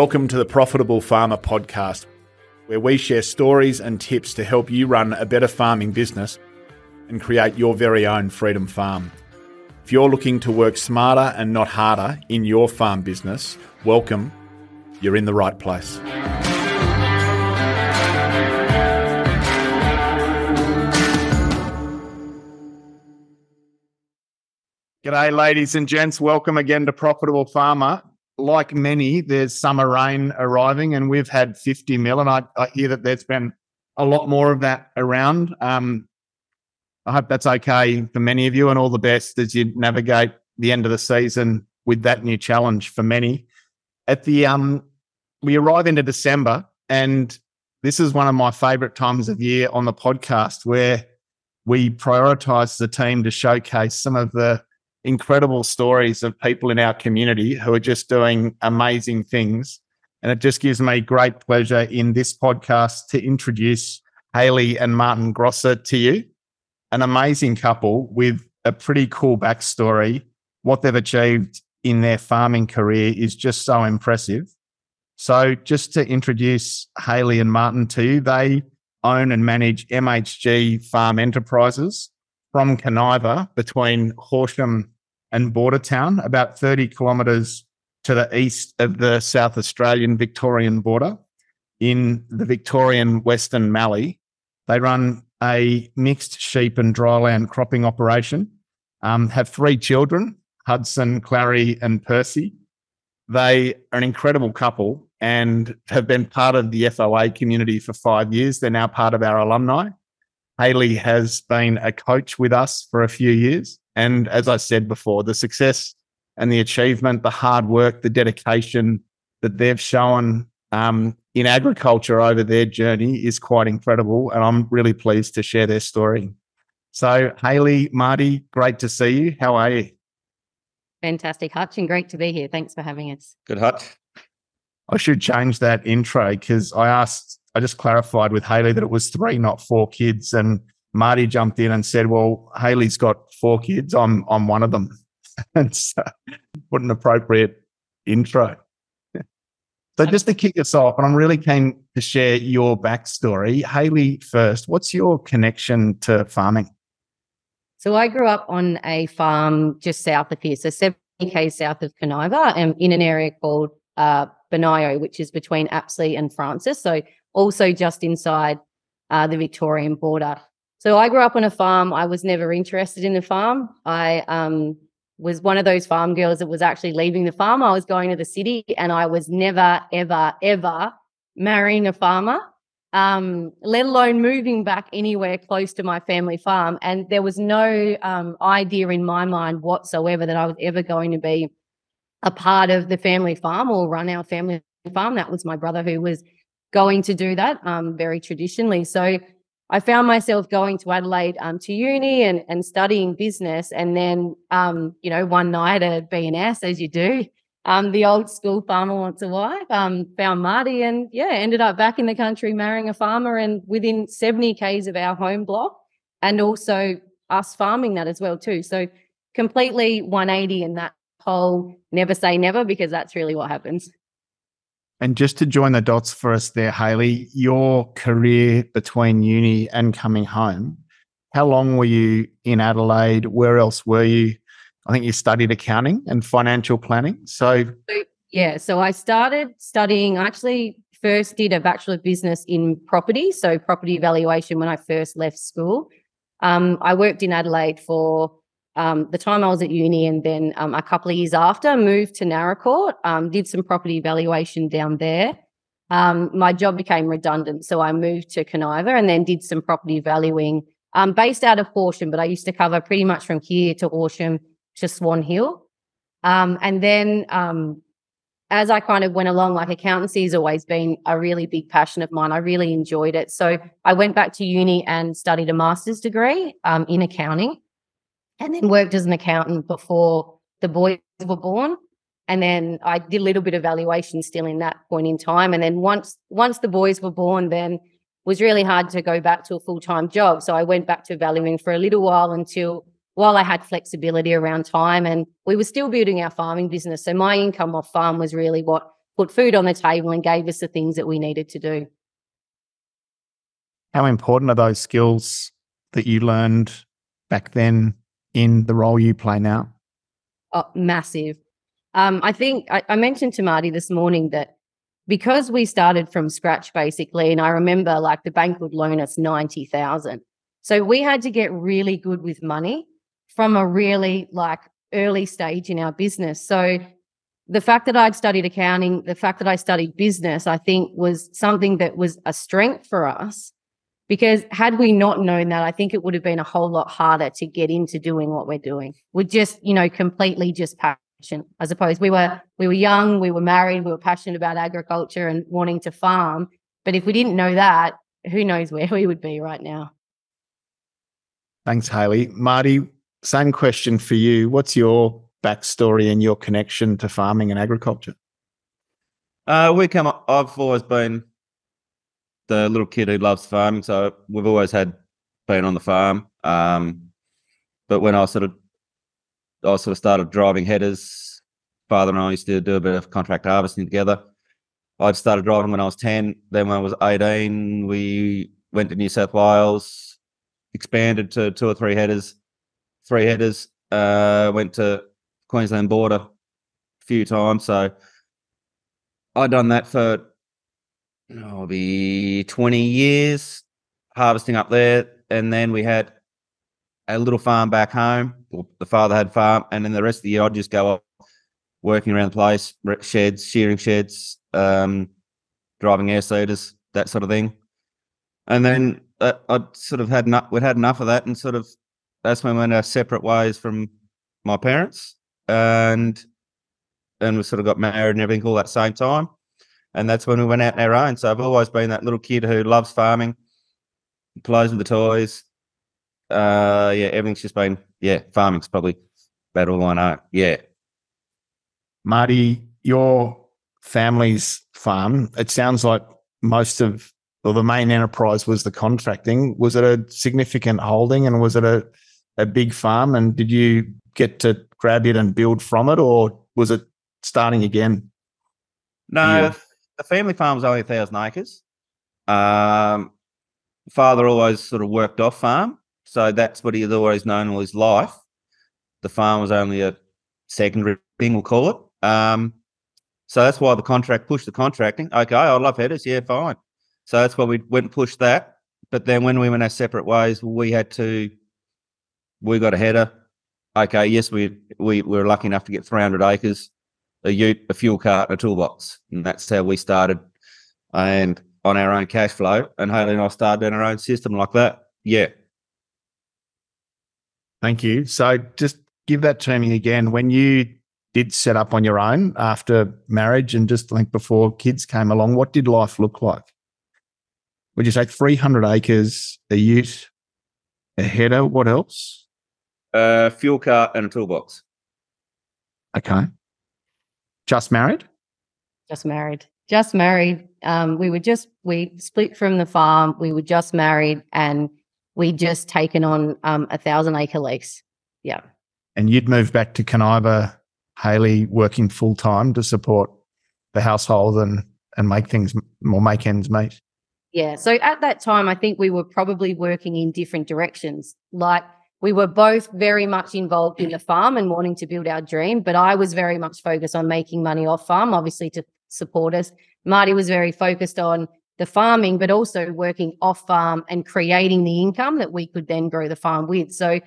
Welcome to the Profitable Farmer podcast, where we share stories and tips to help you run a better farming business and create your very own freedom farm. If you're looking to work smarter and not harder in your farm business, welcome. You're in the right place. G'day, ladies and gents. Welcome again to Profitable Farmer like many, there's summer rain arriving, and we've had 50 mil, and I, I hear that there's been a lot more of that around. Um, I hope that's okay for many of you, and all the best as you navigate the end of the season with that new challenge for many. At the um, we arrive into December, and this is one of my favourite times of year on the podcast where we prioritise the team to showcase some of the incredible stories of people in our community who are just doing amazing things. And it just gives me great pleasure in this podcast to introduce Hayley and Martin Grosser to you, an amazing couple with a pretty cool backstory. What they've achieved in their farming career is just so impressive. So, just to introduce Hayley and Martin to you, they own and manage MHG Farm Enterprises from Kaniva between Horsham and Bordertown, about 30 kilometres to the east of the South Australian Victorian border in the Victorian Western Mallee. They run a mixed sheep and dryland cropping operation, um, have three children Hudson, Clary, and Percy. They are an incredible couple and have been part of the FOA community for five years. They're now part of our alumni. Hayley has been a coach with us for a few years. And as I said before, the success and the achievement, the hard work, the dedication that they've shown um, in agriculture over their journey is quite incredible. And I'm really pleased to share their story. So, Hayley, Marty, great to see you. How are you? Fantastic, Hutch, and great to be here. Thanks for having us. Good, Hutch. I should change that intro because I asked I just clarified with Hayley that it was three, not four kids. And Marty jumped in and said, Well, Hayley's got four kids. I'm I'm one of them. and so what an appropriate intro. So just to kick us off, and I'm really keen to share your backstory. Hayley, first, what's your connection to farming? So I grew up on a farm just south of here, so 70k south of Kaniva, and in an area called uh, which is between Apsley and Frances. So also just inside uh, the Victorian border. So I grew up on a farm. I was never interested in the farm. I um, was one of those farm girls that was actually leaving the farm. I was going to the city and I was never, ever, ever marrying a farmer, um, let alone moving back anywhere close to my family farm. And there was no um, idea in my mind whatsoever that I was ever going to be a part of the family farm or run our family farm. That was my brother who was going to do that um, very traditionally. So I found myself going to Adelaide um, to uni and, and studying business. And then, um, you know, one night at B&S, as you do, um, the old school farmer wants a wife, um, found Marty and yeah, ended up back in the country marrying a farmer and within 70 Ks of our home block and also us farming that as well too. So completely 180 in that whole never say never because that's really what happens. And just to join the dots for us there, Hayley, your career between uni and coming home, how long were you in Adelaide? Where else were you? I think you studied accounting and financial planning. So, yeah, so I started studying, I actually first did a Bachelor of Business in property, so property valuation when I first left school. Um, I worked in Adelaide for um, the time I was at uni, and then um, a couple of years after, moved to Naracoorte, um, did some property valuation down there. Um, my job became redundant, so I moved to Kaniva and then did some property valuing um, based out of Horsham, but I used to cover pretty much from here to Horsham to Swan Hill. Um, and then as I kind of went along, like accountancy has always been a really big passion of mine. I really enjoyed it. So I went back to uni and studied a master's degree in accounting and then worked as an accountant before the boys were born. And then I did a little bit of valuation still in that point in time. And then once once the boys were born, then it was really hard to go back to a full time job. So I went back to valuing for a little while until while I had flexibility around time and we were still building our farming business. So my income off farm was really what put food on the table and gave us the things that we needed to do. How important are those skills that you learned back then in the role you play now? Oh, massive. Um, I think I, I mentioned to Marty this morning that because we started from scratch basically, and I remember like the bank would loan us 90,000. So we had to get really good with money from a really like early stage in our business. So the fact that I'd studied accounting, the fact that I studied business, I think was something that was a strength for us. Because had we not known that, I think it would have been a whole lot harder to get into doing what we're doing. We're just, you know, completely just passion. I suppose we were we were young, we were married, we were passionate about agriculture and wanting to farm. But if we didn't know that, who knows where we would be right now. Thanks, Hayley. Marty, same question for you. What's your backstory and your connection to farming and agriculture? Uh, we come. I've always been the little kid who loves farming, so we've always had been on the farm. Um, but when I sort of, I sort of started driving headers. Father and I used to do a bit of contract harvesting together. I'd started driving when I was ten. Then when I was eighteen, we went to New South Wales, expanded to two or three headers, three headers. Uh, went to Queensland border a few times. So I'd done that for oh, be 20 years harvesting up there. And then we had a little farm back home. The father had farm, and then the rest of the year I'd just go up working around the place, sheds, shearing sheds, um, driving air seeders, that sort of thing. And then uh, I'd sort of had enough, we'd had enough of that, and sort of that's when we went our separate ways from my parents and and we sort of got married and everything all at the same time. And that's when we went out on our own. So I've always been that little kid who loves farming, plays with the toys. Uh, yeah, everything's just been yeah, farming's probably about all I know. Yeah. Marty, your family's farm, it sounds like most of or the main enterprise was the contracting. Was it a significant holding and was it a, a big farm? And did you get to grab it and build from it, or was it starting again? No, yeah. The family farm was only a thousand acres. Um, father always sort of worked off farm, so that's what he had always known all his life. The farm was only a secondary thing, we'll call it. Um, so that's why the contract pushed the contracting. Okay, I love headers, yeah, fine. So that's why we went and pushed that. But then when we went our separate ways, we had to. We got a header okay, yes, we we, we were lucky enough to get 300 acres, a ute, a fuel cart, and a toolbox, and that's how we started. And on our own cash flow, and Hayley and I started in our own system like that. Yeah. Thank you. So just give that to me again. When you did set up on your own after marriage and just like before kids came along, what did life look like? Would you say 300 acres, a ute, a header? What else? a fuel cart, and a toolbox. Okay. Just married? Just married. Just married. Um, we were just we split from the farm. We were just married, and we just taken on um, a thousand acre lease. Yeah. And you'd moved back to Kaniva, Hayley, working full time to support the household and and make things more make ends meet. Yeah. So at that time, I think we were probably working in different directions. Like we were both very much involved in the farm and wanting to build our dream, but I was very much focused on making money off farm, obviously to support us. Marty was very focused on the farming, but also working off farm and creating the income that we could then grow the farm with. So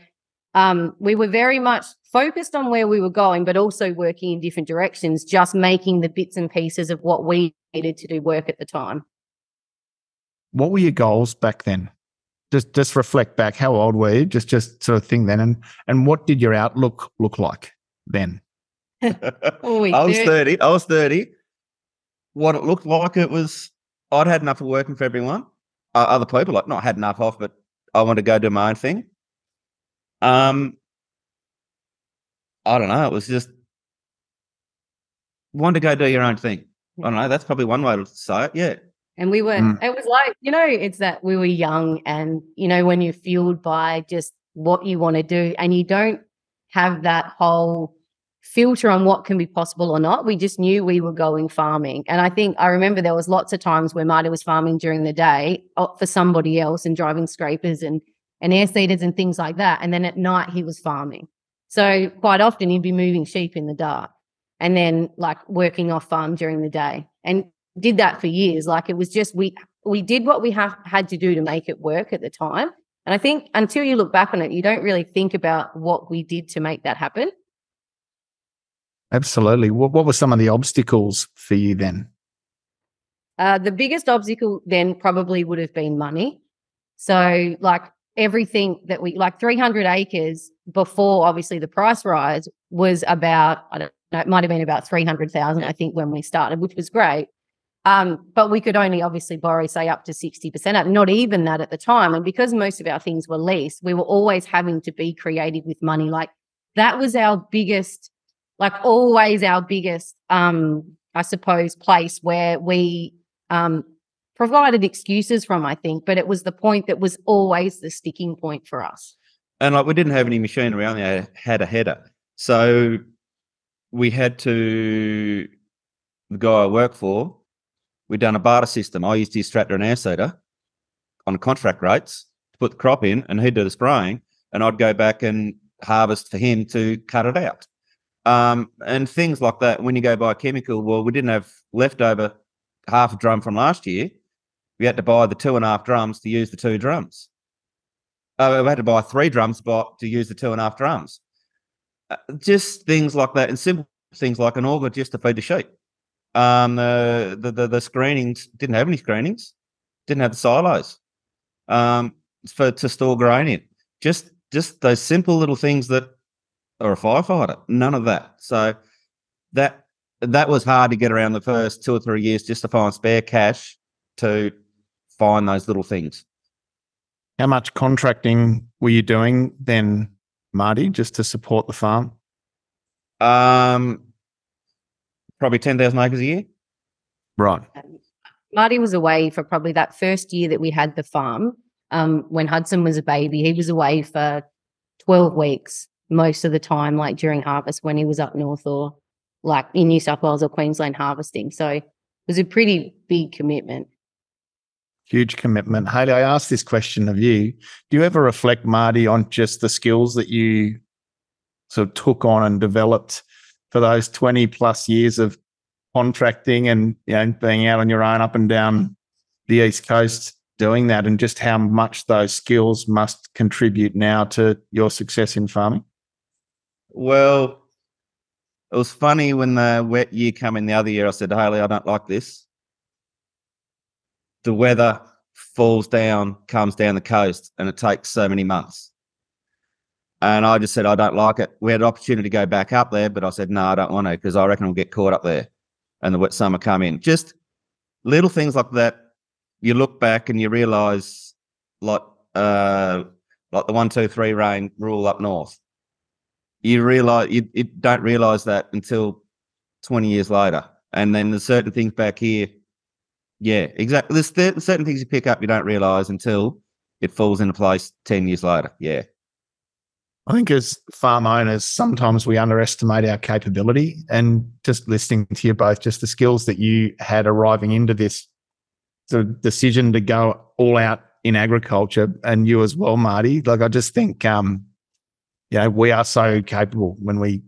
um, we were very much focused on where we were going, but also working in different directions, just making the bits and pieces of what we needed to do work at the time. What were your goals back then? Just just reflect back. How old were you? Just just sort of thing then, and and what did your outlook look like then? oh, I was thirty. I was thirty. What it looked like, it was I'd had enough of working for everyone, uh, other people. Like not had enough of, but I wanted to go do my own thing. Um, I don't know. It was just wanted to go do your own thing. I don't know. That's probably one way to say it. Yeah. And we were, mm. it was like, you know, it's that we were young and, you know, when you're fueled by just what you want to do and you don't have that whole filter on what can be possible or not. We just knew we were going farming. And I think I remember there was lots of times where Marty was farming during the day for somebody else and driving scrapers and and air seeders and things like that. And then at night he was farming. So quite often he'd be moving sheep in the dark and then like working off farm during the day and did that for years. Like it was just we we did what we have had to do to make it work at the time. And I think until you look back on it, you don't really think about what we did to make that happen. Absolutely. What, what were some of the obstacles for you then? Uh, the biggest obstacle then probably would have been money. So, like everything that we like 300 acres before obviously the price rise was about, I don't know, it might have been about 300,000, I think, when we started, which was great. Um, but we could only obviously borrow, say, up to 60%, not even that at the time. And because most of our things were leased, we were always having to be creative with money. Like that was our biggest like always our biggest um i suppose place where we um provided excuses from i think but it was the point that was always the sticking point for us and like we didn't have any machinery only had a header so we had to the guy i work for we'd done a barter system i used use tractor and air seeder on contract rates to put the crop in and he'd do the spraying and i'd go back and harvest for him to cut it out um, and things like that. When you go buy a chemical, well, we didn't have leftover half a drum from last year. We had to buy the two and a half drums to use the two drums. Uh, we had to buy three drums to use the two and a half drums. Uh, just things like that, and simple things like an auger just to feed the sheep. Um, the, the the screenings didn't have any screenings, didn't have the silos um, for to store grain in. Just just those simple little things that or a firefighter. None of that. So that that was hard to get around the first two or three years just to find spare cash to find those little things. How much contracting were you doing then, Marty, just to support the farm? Um, probably ten thousand acres a year. Right. Marty was away for probably that first year that we had the farm. Um, when Hudson was a baby, he was away for twelve weeks most of the time, like during harvest when he was up north or like in New South Wales or Queensland harvesting. So it was a pretty big commitment. Huge commitment. Hayley, I asked this question of you. Do you ever reflect, Marty, on just the skills that you sort of took on and developed for those 20 plus years of contracting and you know being out on your own up and down the East Coast doing that and just how much those skills must contribute now to your success in farming? Well, it was funny when the wet year came in the other year. I said, Hayley, I don't like this. The weather falls down, comes down the coast, and it takes so many months. And I just said, I don't like it. We had an opportunity to go back up there, but I said, no, I don't want to because I reckon we'll get caught up there and the wet summer come in. Just little things like that. You look back and you realize, like, uh, like the one, two, three rain rule up north you realize you, you don't realize that until 20 years later and then there's certain things back here yeah exactly there's certain things you pick up you don't realize until it falls into place 10 years later yeah I think as farm owners, sometimes we underestimate our capability. And just listening to you both, just the skills that you had arriving into this the decision to go all out in agriculture, and you as well, Marty. Like I just think um, you know, we are so capable when we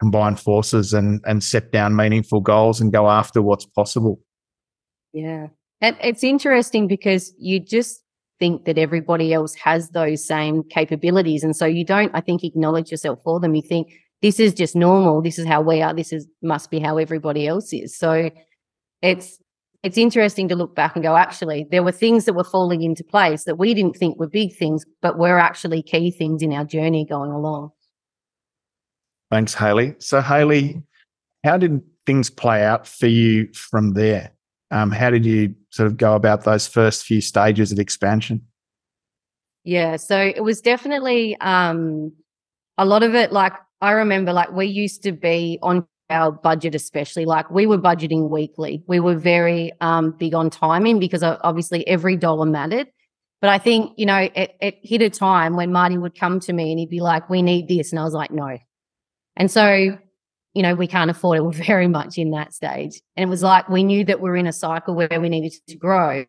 combine forces and and set down meaningful goals and go after what's possible. Yeah. And it's interesting because you just think that everybody else has those same capabilities. And so you don't, I think, acknowledge yourself for them. You think this is just normal. This is how we are. This is must be how everybody else is. So it's it's interesting to look back and go, actually, there were things that were falling into place that we didn't think were big things, but were actually key things in our journey going along. Thanks, Hayley. So, Hayley, how did things play out for you from there? Um, how did you sort of go about those first few stages of expansion? Yeah, so it was definitely um, a lot of it. Like I remember, like we used to be on our budget especially like we were budgeting weekly we were very um, big on timing because obviously every dollar mattered but i think you know it, it hit a time when marty would come to me and he'd be like we need this and i was like no and so you know, we can't afford it. We're very much in that stage. And it was like we knew that we're in a cycle where we needed to grow,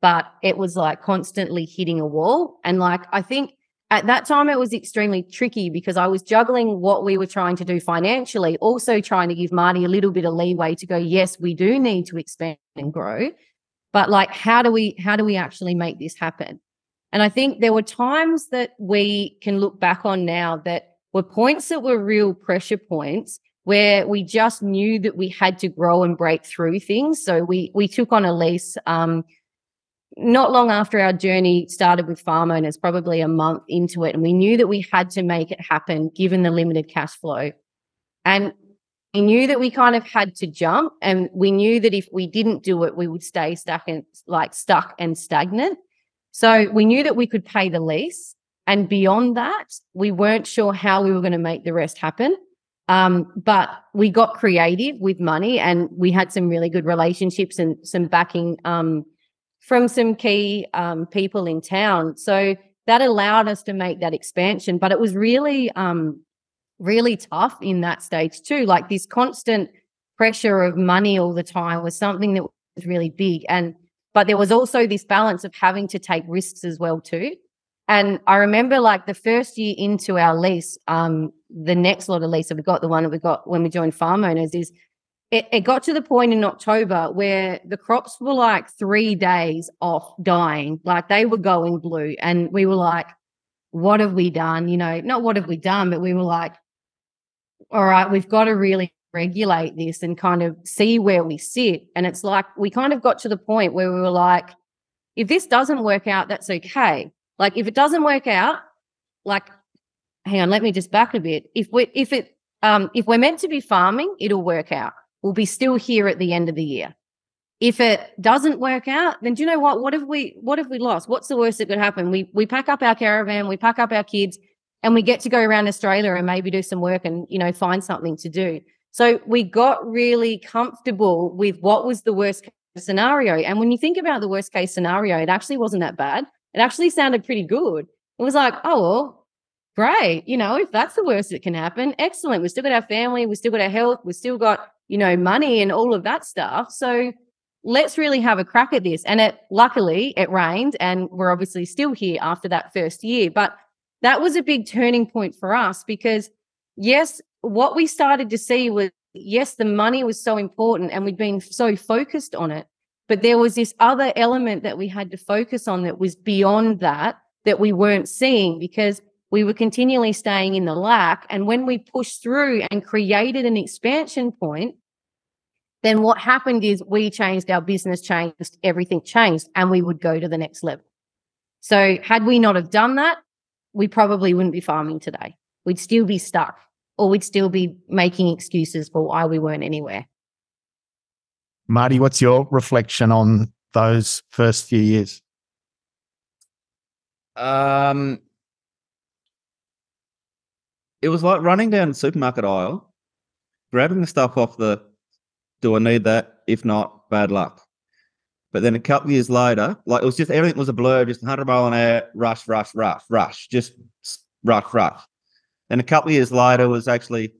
but it was like constantly hitting a wall. And like, I think at that time it was extremely tricky because I was juggling what we were trying to do financially, also trying to give Marty a little bit of leeway to go, yes, we do need to expand and grow. But like, how do we how do we actually make this happen? And I think there were times that we can look back on now that were points that were real pressure points where we just knew that we had to grow and break through things. So we we took on a lease um, not long after our journey started with farm owners, probably a month into it, and we knew that we had to make it happen given the limited cash flow. And we knew that we kind of had to jump, and we knew that if we didn't do it, we would stay stuck and like stuck and stagnant. So we knew that we could pay the lease. And beyond that, we weren't sure how we were going to make the rest happen. Um, but we got creative with money and we had some really good relationships and some backing um, from some key um, people in town. So that allowed us to make that expansion. But it was really, um, really tough in that stage too. Like this constant pressure of money all the time was something that was really big. And but there was also this balance of having to take risks as well too. And I remember like the first year into our lease, um, the next lot of lease that we got, the one that we got when we joined farm owners, is it, it got to the point in October where the crops were like three days off dying, like they were going blue. And we were like, what have we done? You know, not what have we done, but we were like, all right, we've got to really regulate this and kind of see where we sit. And it's like we kind of got to the point where we were like, if this doesn't work out, that's okay. Like if it doesn't work out, like hang on, let me just back a bit. If we if it um if we're meant to be farming, it'll work out. We'll be still here at the end of the year. If it doesn't work out, then do you know what? What have we what have we lost? What's the worst that could happen? We we pack up our caravan, we pack up our kids, and we get to go around Australia and maybe do some work and you know find something to do. So we got really comfortable with what was the worst scenario. And when you think about the worst case scenario, it actually wasn't that bad. It actually sounded pretty good. It was like, oh, well, great. You know, if that's the worst that can happen, excellent. We've still got our family, we've still got our health, we've still got, you know, money and all of that stuff. So let's really have a crack at this. And it luckily it rained and we're obviously still here after that first year. But that was a big turning point for us because yes, what we started to see was yes, the money was so important and we'd been so focused on it. But there was this other element that we had to focus on that was beyond that, that we weren't seeing because we were continually staying in the lack. And when we pushed through and created an expansion point, then what happened is we changed our business, changed, everything changed, and we would go to the next level. So, had we not have done that, we probably wouldn't be farming today. We'd still be stuck or we'd still be making excuses for why we weren't anywhere. Marty, what's your reflection on those first few years? Um, it was like running down the supermarket aisle, grabbing the stuff off the. Do I need that? If not, bad luck. But then a couple years later, like it was just everything was a blur, just 100 mile an hour, rush, rush, rush, rush, just rush, rush. And a couple years later was actually,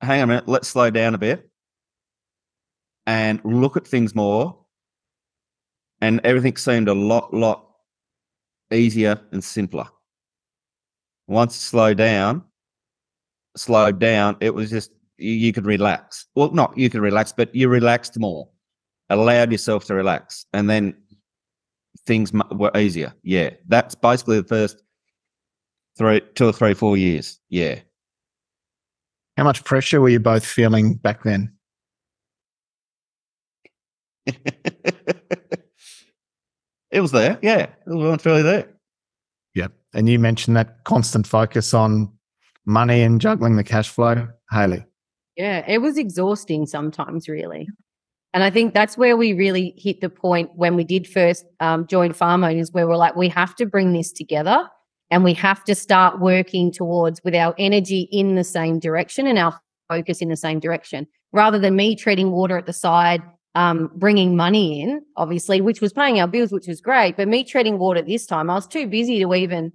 hang on a minute, let's slow down a bit and look at things more. And everything seemed a lot, lot easier and simpler. Once slowed down, slowed down, it was just you, could relax. Well, not you could relax, but you relaxed more, allowed yourself to relax, and then things were easier. Yeah, that's basically the first three, two or three, four years. Yeah. How much pressure were you both feeling back then? it was there. Yeah. It wasn't fairly there. Yep. And you mentioned that constant focus on money and juggling the cash flow. Hayley. Yeah. It was exhausting sometimes, really. And I think that's where we really hit the point when we did first um, join farm owners, where we're like, we have to bring this together and we have to start working towards with our energy in the same direction and our focus in the same direction rather than me treading water at the side um, bringing money in obviously which was paying our bills which was great but me treading water this time i was too busy to even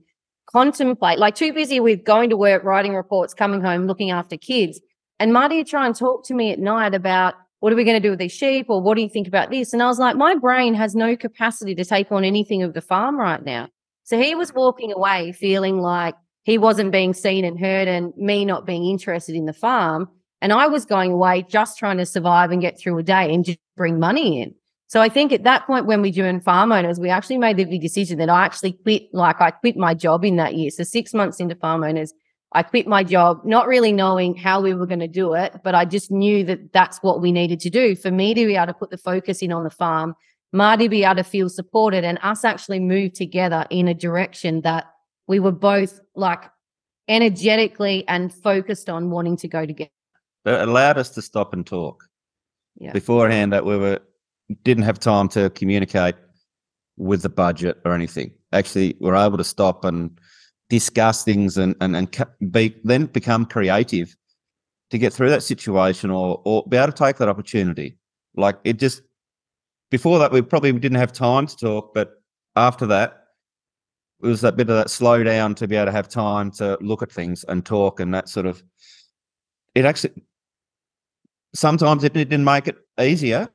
contemplate, like too busy with going to work, writing reports, coming home, looking after kids. And Marty would try and talk to me at night about what are we going to do with these sheep or what do you think about this? And I was like, my brain has no capacity to take on anything of the farm right now. So he was walking away feeling like he wasn't being seen and heard and me not being interested in the farm. And I was going away just trying to survive and get through a day and just bring money in. So I think at that point when we joined farm owners, we actually made the big decision that I actually quit, like I quit my job in that year. So six months into farm owners, I quit my job, not really knowing how we were going to do it, but I just knew that that's what we needed to do for me to be able to put the focus in on the farm, Marty be able to feel supported, and us actually move together in a direction that we were both like energetically and focused on wanting to go together. It allowed us to stop and talk. Yeah. Beforehand, that we were didn't have time to communicate with the budget or anything. Actually, we're able to stop and discuss things and and and be then become creative to get through that situation or or be able to take that opportunity. Like it just before that we probably didn't have time to talk, but after that it was that bit of that slow down to be able to have time to look at things and talk and that sort of it actually sometimes it didn't make it easier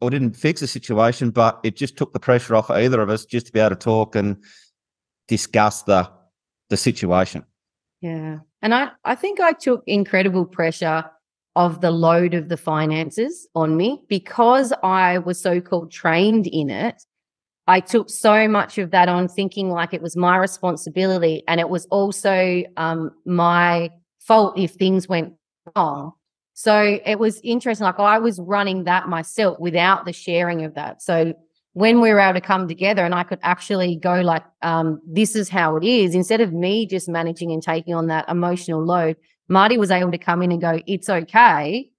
or didn't fix the situation, but it just took the pressure off either of us just to be able to talk and discuss the the situation. Yeah. And I, I think I took incredible pressure of the load of the finances on me because I was so called trained in it. I took so much of that on thinking like it was my responsibility and it was also um, my fault if things went wrong. So it was interesting. Like I was running that myself without the sharing of that. So when we were able to come together and I could actually go like, um, this is how it is, instead of me just managing and taking on that emotional load, Marty was able to come in and go, it's okay.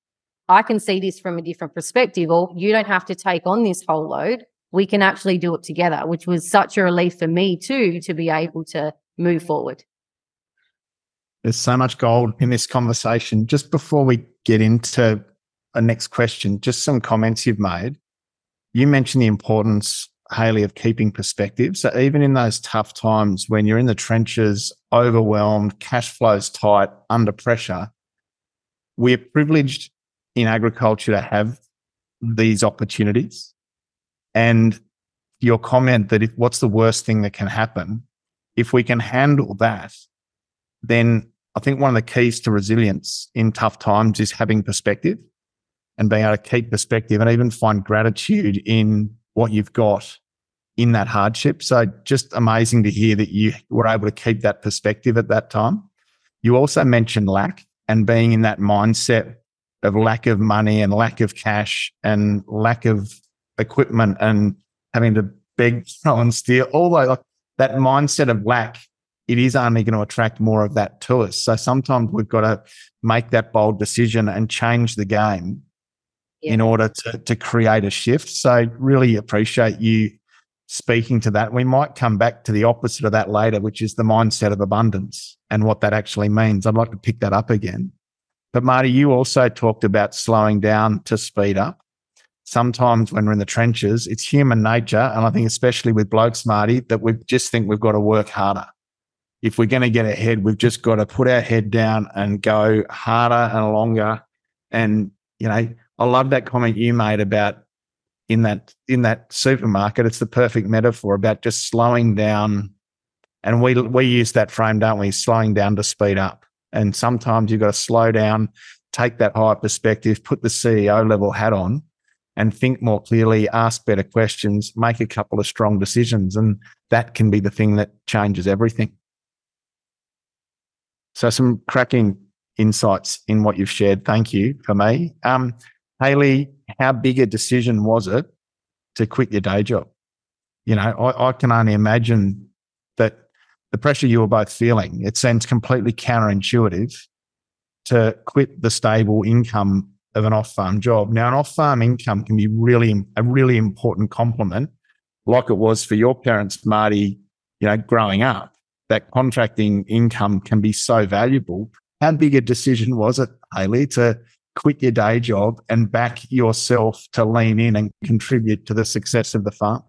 I can see this from a different perspective, or you don't have to take on this whole load. We can actually do it together, which was such a relief for me too, to be able to move forward. There's so much gold in this conversation. Just before we get into a next question, just some comments you've made. You mentioned the importance, Hayley, of keeping perspective. So even in those tough times when you're in the trenches, overwhelmed, cash flows tight, under pressure, we're privileged in agriculture to have these opportunities. And your comment that if what's the worst thing that can happen, if we can handle that, then I think one of the keys to resilience in tough times is having perspective and being able to keep perspective and even find gratitude in what you've got in that hardship. So just amazing to hear that you were able to keep that perspective at that time. You also mentioned lack and being in that mindset of lack of money and lack of cash and lack of equipment and having to beg, throw and steal. Although like that mindset of lack, it is only going to attract more of that to us. So sometimes we've got to make that bold decision and change the game yeah. in order to, to create a shift. So really appreciate you speaking to that. We might come back to the opposite of that later, which is the mindset of abundance and what that actually means. I'd like to pick that up again. But Marty, you also talked about slowing down to speed up. Sometimes when we're in the trenches, it's human nature. And I think especially with blokes, Marty, that we just think we've got to work harder. If we're going to get ahead, we've just got to put our head down and go harder and longer. And, you know, I love that comment you made about in that in that supermarket. It's the perfect metaphor about just slowing down, and we we use that frame, don't we? Slowing down to speed up. And sometimes you've got to slow down, take that higher perspective, put the CEO level hat on, and think more clearly, ask better questions, make a couple of strong decisions, and that can be the thing that changes everything. So, some cracking insights in what you've shared. Thank you for me. Um, Hayley, how big a decision was it to quit your day job? You know, I, I can only imagine that the pressure you were both feeling, it seems completely counterintuitive to quit the stable income of an off farm job. Now, an off farm income can be really a really important complement, like it was for your parents, Marty, you know, growing up. That contracting income can be so valuable. How big a decision was it, Hayley, to quit your day job and back yourself to lean in and contribute to the success of the farm?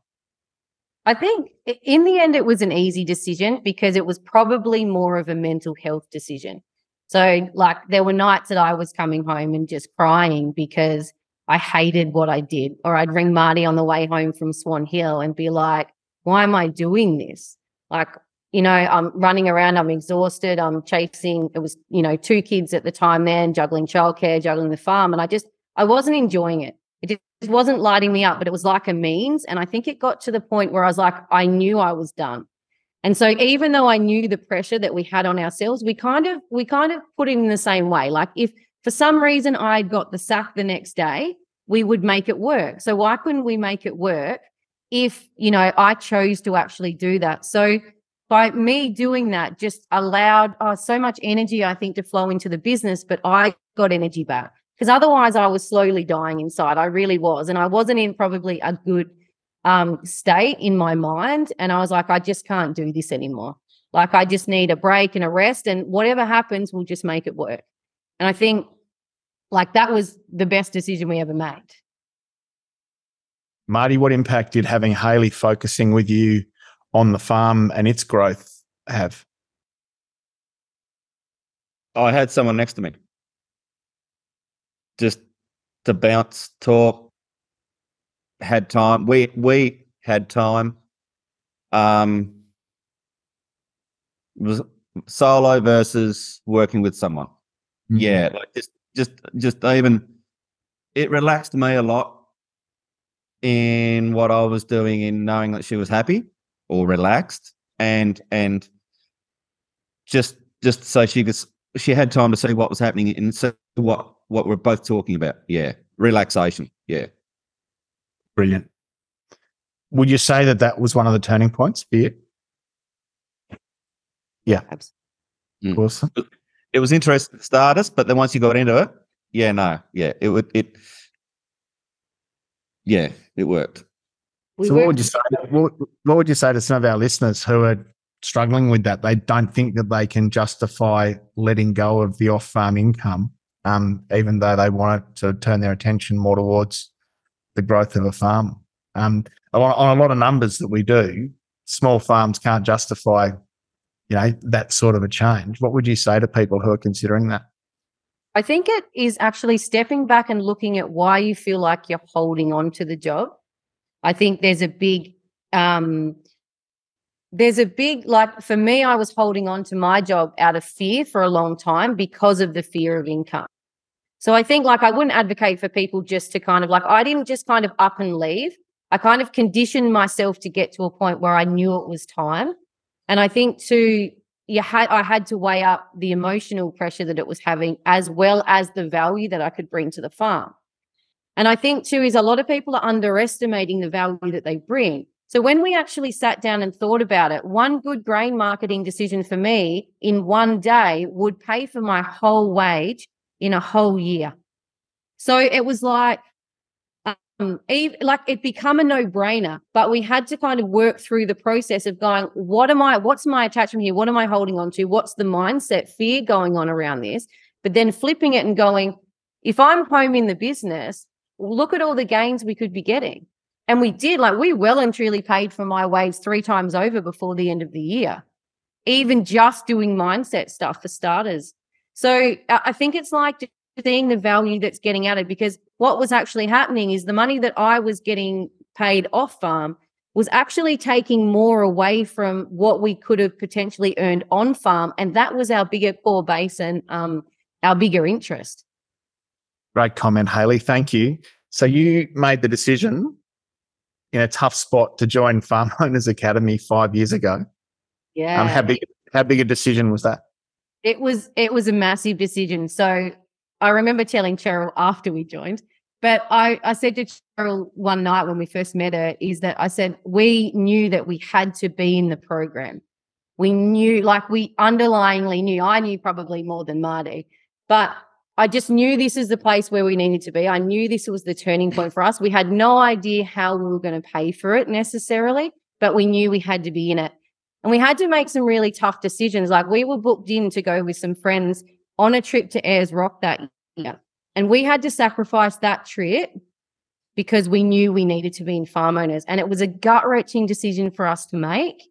I think in the end, it was an easy decision because it was probably more of a mental health decision. So, like, there were nights that I was coming home and just crying because I hated what I did. Or I'd ring Marty on the way home from Swan Hill and be like, why am I doing this? Like, you know, I'm running around, I'm exhausted, I'm chasing, it was, you know, two kids at the time then, juggling childcare, juggling the farm. And I just, I wasn't enjoying it. It just wasn't lighting me up, but it was like a means. And I think it got to the point where I was like, I knew I was done. And so even though I knew the pressure that we had on ourselves, we kind of we kind of put it in the same way. Like if for some reason I got the sack the next day, we would make it work. So why couldn't we make it work if, you know, I chose to actually do that? So by me doing that just allowed oh, so much energy I think to flow into the business, but I got energy back because otherwise I was slowly dying inside. I really was. And I wasn't in probably a good um, state in my mind. And I was like, I just can't do this anymore. Like, I just need a break and a rest. And whatever happens, we'll just make it work. And I think like that was the best decision we ever made. Marty, what impact did having Hayley focusing with you on the farm and its growth have? I had someone next to me. Just to bounce, talk, had time. We we had time. Um was solo versus working with someone. Mm-hmm. Yeah, like just just just even it relaxed me a lot in what I was doing in knowing that she was happy or relaxed and and just just so she could she had time to see what was happening and see what what we're both talking about. Yeah, relaxation. Yeah. Brilliant. Would you say that that was one of the turning points for you? Abs- Mm. Awesome. It was interesting to start us, but then once you got into it, yeah, no, yeah, it would it yeah, it worked. We so what would you say? What, what would you say to some of our listeners who are struggling with that? They don't think that they can justify letting go of the off-farm income, um, even though they want to turn their attention more towards the growth of a farm. Um, on, on a lot of numbers that we do, small farms can't justify, you know, that sort of a change. What would you say to people who are considering that? I think it is actually stepping back and looking at why you feel like you're holding on to the job. I think there's a big, um, there's a big, like for me, I was holding on to my job out of fear for a long time because of the fear of income. So I think like I wouldn't advocate for people just to kind of like, I didn't just kind of up and leave. I kind of conditioned myself to get to a point where I knew it was time. And I think too, you had I had to weigh up the emotional pressure that it was having as well as the value that I could bring to the farm. And I think too is a lot of people are underestimating the value that they bring. So when we actually sat down and thought about it, one good grain marketing decision for me in one day would pay for my whole wage in a whole year. So it was like um, like it become a no-brainer but we had to kind of work through the process of going what am i what's my attachment here what am i holding on to what's the mindset fear going on around this but then flipping it and going if i'm home in the business look at all the gains we could be getting and we did like we well and truly paid for my waves three times over before the end of the year even just doing mindset stuff for starters so I think it's like seeing the value that's getting added because what was actually happening is the money that I was getting paid off farm was actually taking more away from what we could have potentially earned on farm. And that was our bigger core base and um, our bigger interest. Great comment, Hayley. Thank you. So you made the decision in a tough spot to join Farm Owners Academy five years ago. Yeah. Um, how big how big a decision was that? It was it was a massive decision. So I remember telling Cheryl after we joined, but I, I said to Cheryl one night when we first met her, is that I said we knew that we had to be in the program. We knew, like we underlyingly knew, I knew probably more than Marty, but I just knew this is the place where we needed to be. I knew this was the turning point for us. We had no idea how we were going to pay for it necessarily, but we knew we had to be in it. And we had to make some really tough decisions. Like we were booked in to go with some friends on a trip to Ayers Rock that year. And we had to sacrifice that trip because we knew we needed to be in farm owners. And it was a gut wrenching decision for us to make.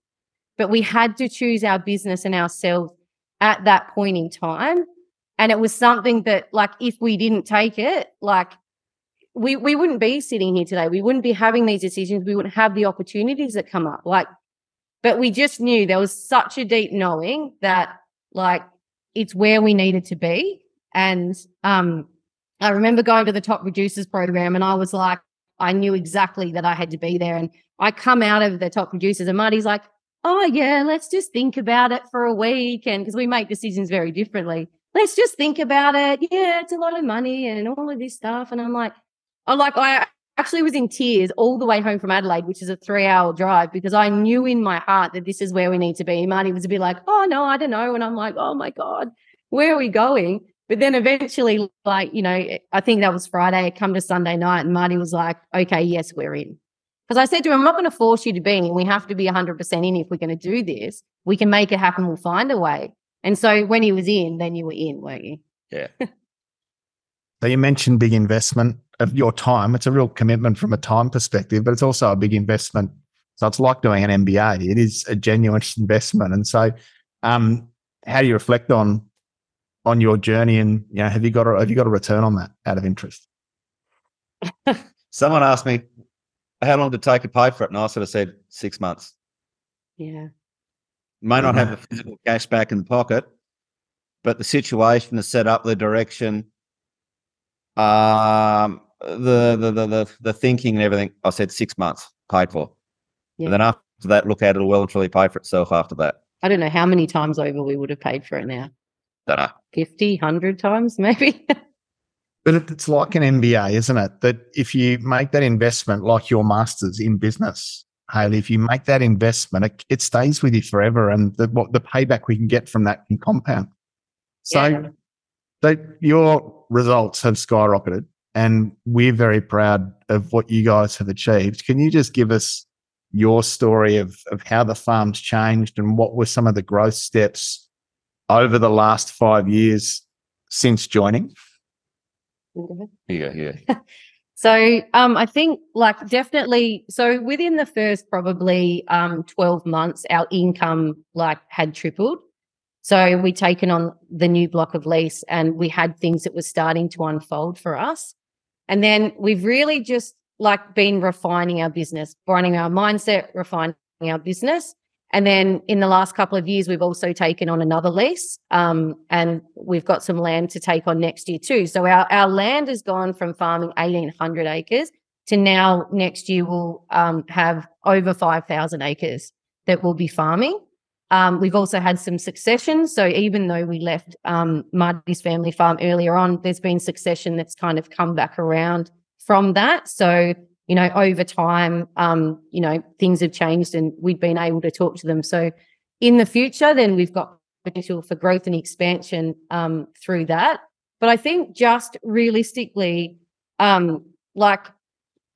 But we had to choose our business and ourselves at that point in time. And it was something that, like, if we didn't take it, like, we, we wouldn't be sitting here today. We wouldn't be having these decisions. We wouldn't have the opportunities that come up. Like, but we just knew there was such a deep knowing that, like, it's where we needed to be. And um, I remember going to the top producers program and I was like, I knew exactly that I had to be there. And I come out of the top producers and Marty's like, oh, yeah, let's just think about it for a week. And because we make decisions very differently, let's just think about it. Yeah, it's a lot of money and all of this stuff. And I'm like, I'm like, I actually was in tears all the way home from Adelaide, which is a three hour drive, because I knew in my heart that this is where we need to be. Marty was a bit like, oh, no, I don't know. And I'm like, oh my God, where are we going? But then eventually, like, you know, I think that was Friday, come to Sunday night, and Marty was like, okay, yes, we're in. Because I said to him, I'm not going to force you to be in. We have to be 100% in if we're going to do this. We can make it happen. We'll find a way. And so when he was in, then you were in, weren't you? Yeah. so you mentioned big investment of your time. It's a real commitment from a time perspective, but it's also a big investment. So it's like doing an MBA. It is a genuine investment. And so, um, how do you reflect on on your journey and you know have you got a, have you got a return on that out of interest someone asked me how long did it take to pay for it and i sort of said six months yeah may not have the physical cash back in the pocket but the situation is set up the direction um the the the the, the thinking and everything i said six months paid for yeah. and then after that look at it well and truly pay for itself after that i don't know how many times over we would have paid for it now don't know 50, 100 times maybe. but it's like an MBA, isn't it? That if you make that investment, like your master's in business, Hayley, if you make that investment, it, it stays with you forever. And the, what the payback we can get from that can compound. So, yeah. so your results have skyrocketed and we're very proud of what you guys have achieved. Can you just give us your story of, of how the farm's changed and what were some of the growth steps over the last five years since joining? Yeah, yeah. so um, I think like definitely so within the first probably um 12 months, our income like had tripled. So we taken on the new block of lease and we had things that were starting to unfold for us. And then we've really just like been refining our business, refining our mindset, refining our business. And then in the last couple of years, we've also taken on another lease um, and we've got some land to take on next year too. So our, our land has gone from farming 1,800 acres to now next year we'll um, have over 5,000 acres that we'll be farming. Um, we've also had some succession. So even though we left um, Marty's family farm earlier on, there's been succession that's kind of come back around from that. So you know, over time, um, you know, things have changed and we've been able to talk to them. So in the future, then we've got potential for growth and expansion um, through that. But I think just realistically, um, like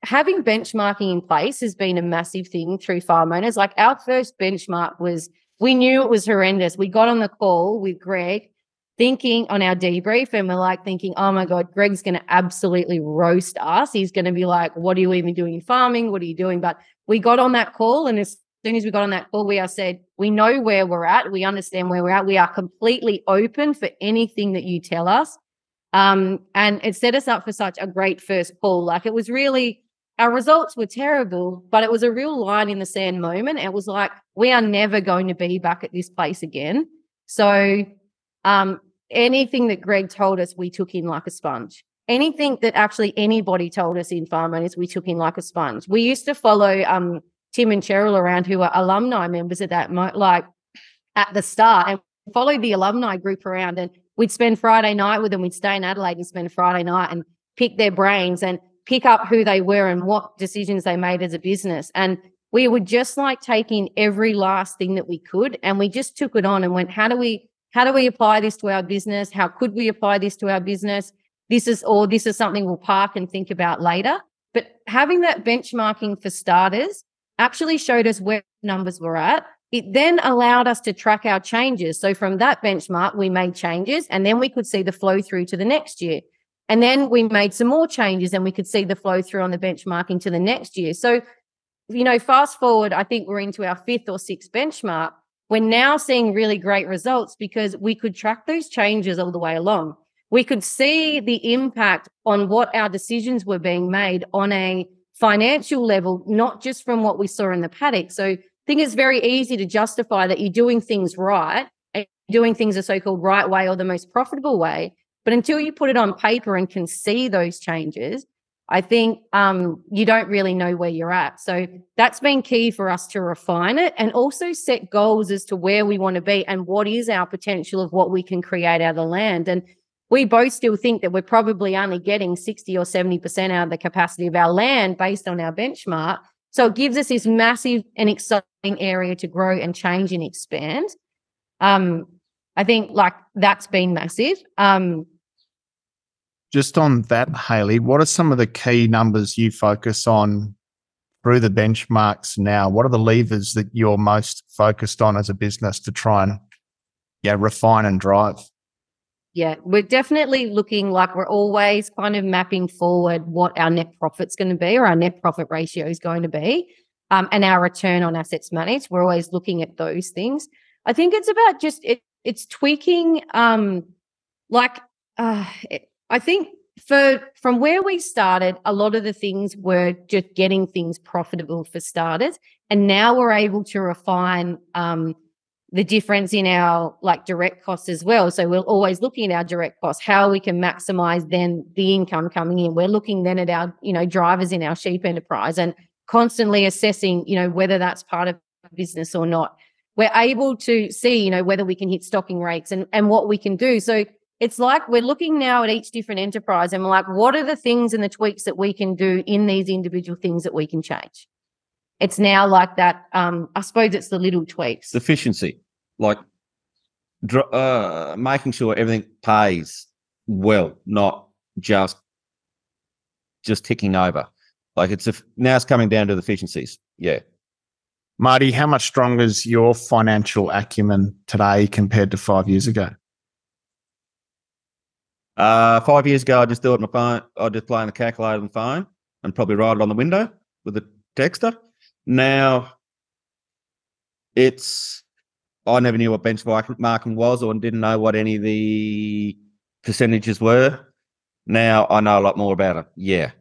having benchmarking in place has been a massive thing through farm owners. Like our first benchmark was we knew it was horrendous. We got on the call with Greg thinking on our debrief and we're like thinking, oh my God, Greg's going to absolutely roast us. He's going to be like, what are you even doing in farming? What are you doing? But we got on that call. And as soon as we got on that call, we are said, we know where we're at. We understand where we're at. We are completely open for anything that you tell us. Um, and it set us up for such a great first call. Like it was really, our results were terrible, but it was a real line in the sand moment. It was like, we are never going to be back at this place again. So um, anything that Greg told us, we took in like a sponge. Anything that actually anybody told us in farm owners, we took in like a sponge. We used to follow um, Tim and Cheryl around, who are alumni members of that, like at the start, and follow the alumni group around. And we'd spend Friday night with them. We'd stay in Adelaide and spend Friday night and pick their brains and pick up who they were and what decisions they made as a business. And we would just like take in every last thing that we could. And we just took it on and went, how do we how do we apply this to our business? How could we apply this to our business? This is, or this is something we'll park and think about later. But having that benchmarking for starters actually showed us where numbers were at. It then allowed us to track our changes. So from that benchmark, we made changes and then we could see the flow through to the next year. And then we made some more changes and we could see the flow through on the benchmark to the next year. So, you know, fast forward, I think we're into our fifth or sixth benchmark. We're now seeing really great results because we could track those changes all the way along. We could see the impact on what our decisions were being made on a financial level, not just from what we saw in the paddock. So I think it's very easy to justify that you're doing things right and doing things the so-called right way or the most profitable way. But until you put it on paper and can see those changes, I think um, you don't really know where you're at. So that's been key for us to refine it and also set goals as to where we want to be and what is our potential of what we can create out of the land. And we both still think that we're probably only getting 60 or 70% out of the capacity of our land based on our benchmark. So it gives us this massive and exciting area to grow and change and expand. Um, I think like that's been massive. Um, Just on that, Hayley, what are some of the key numbers you focus on through the benchmarks now? What are the levers that you're most focused on as a business to try and yeah, refine and drive? Yeah, we're definitely looking like we're always kind of mapping forward what our net profit's going to be or our net profit ratio is going to be um, and our return on assets managed. We're always looking at those things. I think it's about just it, it's tweaking um, like uh, it, I think for from where we started, a lot of the things were just getting things profitable for starters, and now we're able to refine um, the difference in our like direct costs as well. So we're always looking at our direct costs, how we can maximize then the income coming in. We're looking then at our, you know, drivers in our sheep enterprise and constantly assessing, you know, whether that's part of business or not. We're able to see, you know, whether we can hit stocking rates and, and what we can do. So it's like we're looking now at each different enterprise and we're like, what are the things and the tweaks that we can do in these individual things that we can change? It's now like that. Um, I suppose it's the little tweaks. efficiency, like uh, making sure everything pays well, not just just ticking over. Like it's a, now it's coming down to the efficiencies. Yeah. Marty, how much stronger is your financial acumen today compared to five years ago? Uh, five years ago, I just do it on my phone. I just play on the calculator on the phone and probably write it on the window with a texter. Now, it's I never knew what benchmarking was or didn't know what any of the percentages were. Now I know a lot more about it. Yeah,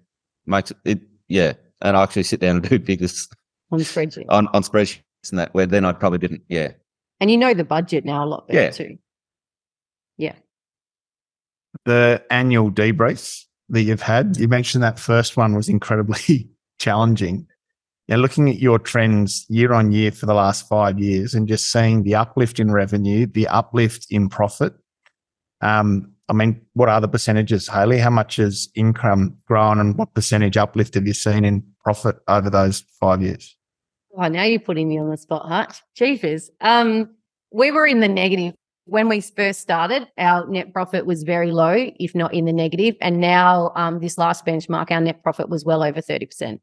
makes it. Yeah, and I actually sit down and do figures on the spreadsheet. on on spreadsheets and that. Where then I probably didn't. Yeah, And you know the budget now a lot better Yeah. too. Yeah. The annual debriefs that you've had, you mentioned that first one was incredibly challenging. Now, looking at your trends year on year for the last five years and just seeing the uplift in revenue, the uplift in profit. Um, I mean, what are the percentages, Hayley? How much has income grown and what percentage uplift have you seen in profit over those five years? Oh, now you're putting me on the spot, Hutch. Jeepers. Um, we were in the negative when we first started. Our net profit was very low, if not in the negative. And now, um, this last benchmark, our net profit was well over thirty percent.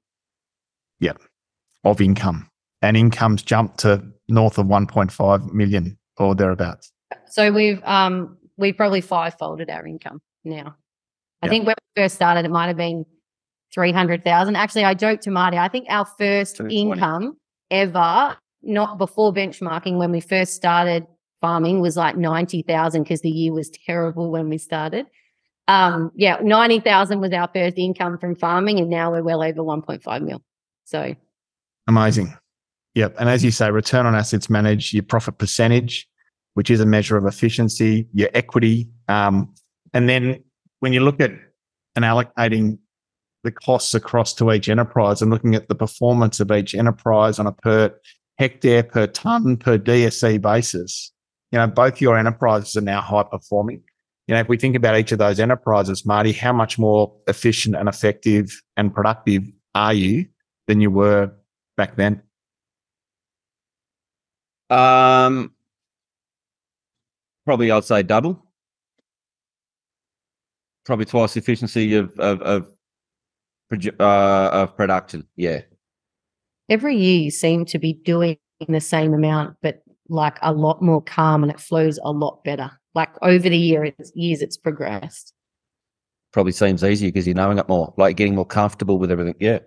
of income and income's jumped to north of 1.5 million or thereabouts. So we've um, we probably five folded our income now. I Yeah. think when we first started, it might have been three hundred thousand. Actually, I joked to Marty. I think our first income ever, not before benchmarking, when we first started farming, was like ninety thousand because the year was terrible when we started. Um, yeah, ninety thousand was our first income from farming, and now we're well over one point five mil. So Amazing. Yep. And as you say, return on assets managed, your profit percentage, which is a measure of efficiency, your equity. Um, and then when you look at and allocating the costs across to each enterprise and looking at the performance of each enterprise on a per hectare, per ton, per DSE basis, you know, both your enterprises are now high performing. You know, if we think about each of those enterprises, Marty, how much more efficient and effective and productive are you than you were back then? Um, probably I'd say double. Probably twice the efficiency of of of, uh, of production. Yeah, every year you seem to be doing the same amount, but like a lot more calm and it flows a lot better. Like over the year, it's, years, it's progressed. probably seems easier because you're knowing it more, like getting more comfortable with everything. Yeah.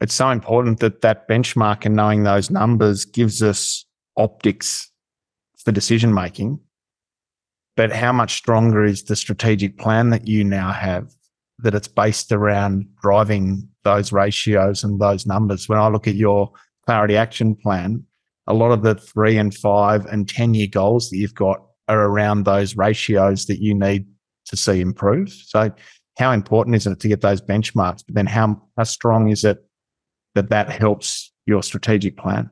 It's so important that that benchmark and knowing those numbers gives us optics for decision making. But how much stronger is the strategic plan that you now have that it's based around driving those ratios and those numbers? When I look at your clarity action plan, a lot of the three and five and 10 year goals that you've got are around those ratios that you need to see improve. So how important is it to get those benchmarks? But then how, how strong is it that that helps your strategic plan?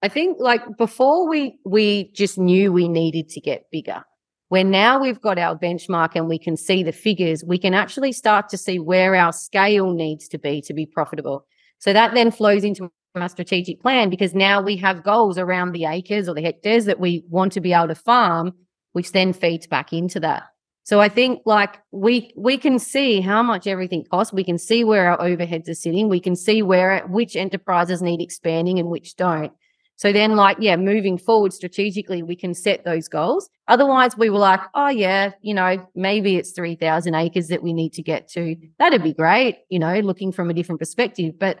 I think like before we we just knew we needed to get bigger. Where now we've got our benchmark and we can see the figures, we can actually start to see where our scale needs to be to be profitable. So that then flows into our strategic plan because now we have goals around the acres or the hectares that we want to be able to farm, which then feeds back into that. So I think like we we can see how much everything costs. We can see where our overheads are sitting. We can see where which enterprises need expanding and which don't. So then, like, yeah, moving forward strategically, we can set those goals. Otherwise, we were like, oh, yeah, you know, maybe it's 3,000 acres that we need to get to. That'd be great, you know, looking from a different perspective. But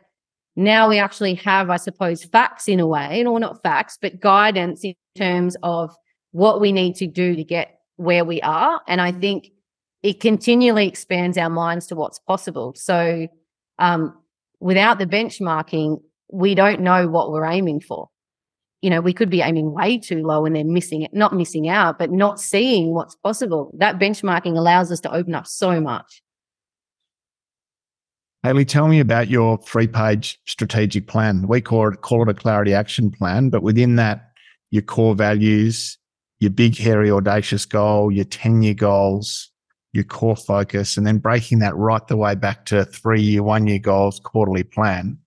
now we actually have, I suppose, facts in a way, or not facts, but guidance in terms of what we need to do to get where we are. And I think it continually expands our minds to what's possible. So um, without the benchmarking, we don't know what we're aiming for. You know, we could be aiming way too low and then missing it, not missing out, but not seeing what's possible. That benchmarking allows us to open up so much. Hayley, tell me about your three page strategic plan. We call it, call it a clarity action plan, but within that, your core values, your big, hairy, audacious goal, your 10 year goals, your core focus, and then breaking that right the way back to three year, one year goals, quarterly plan.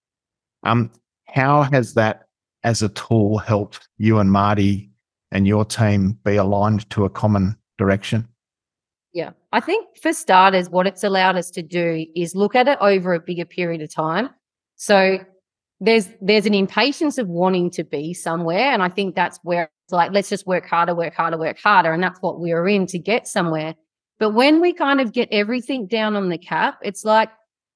Um, how has that as a tool helped you and Marty and your team be aligned to a common direction? I think for starters, what it's allowed us to do is look at it over a bigger period of time. So there's there's an impatience of wanting to be somewhere. And I think that's where it's like, let's just work harder, work harder, work harder. And that's what we are in to get somewhere. But when we kind of get everything down on the cap, it's like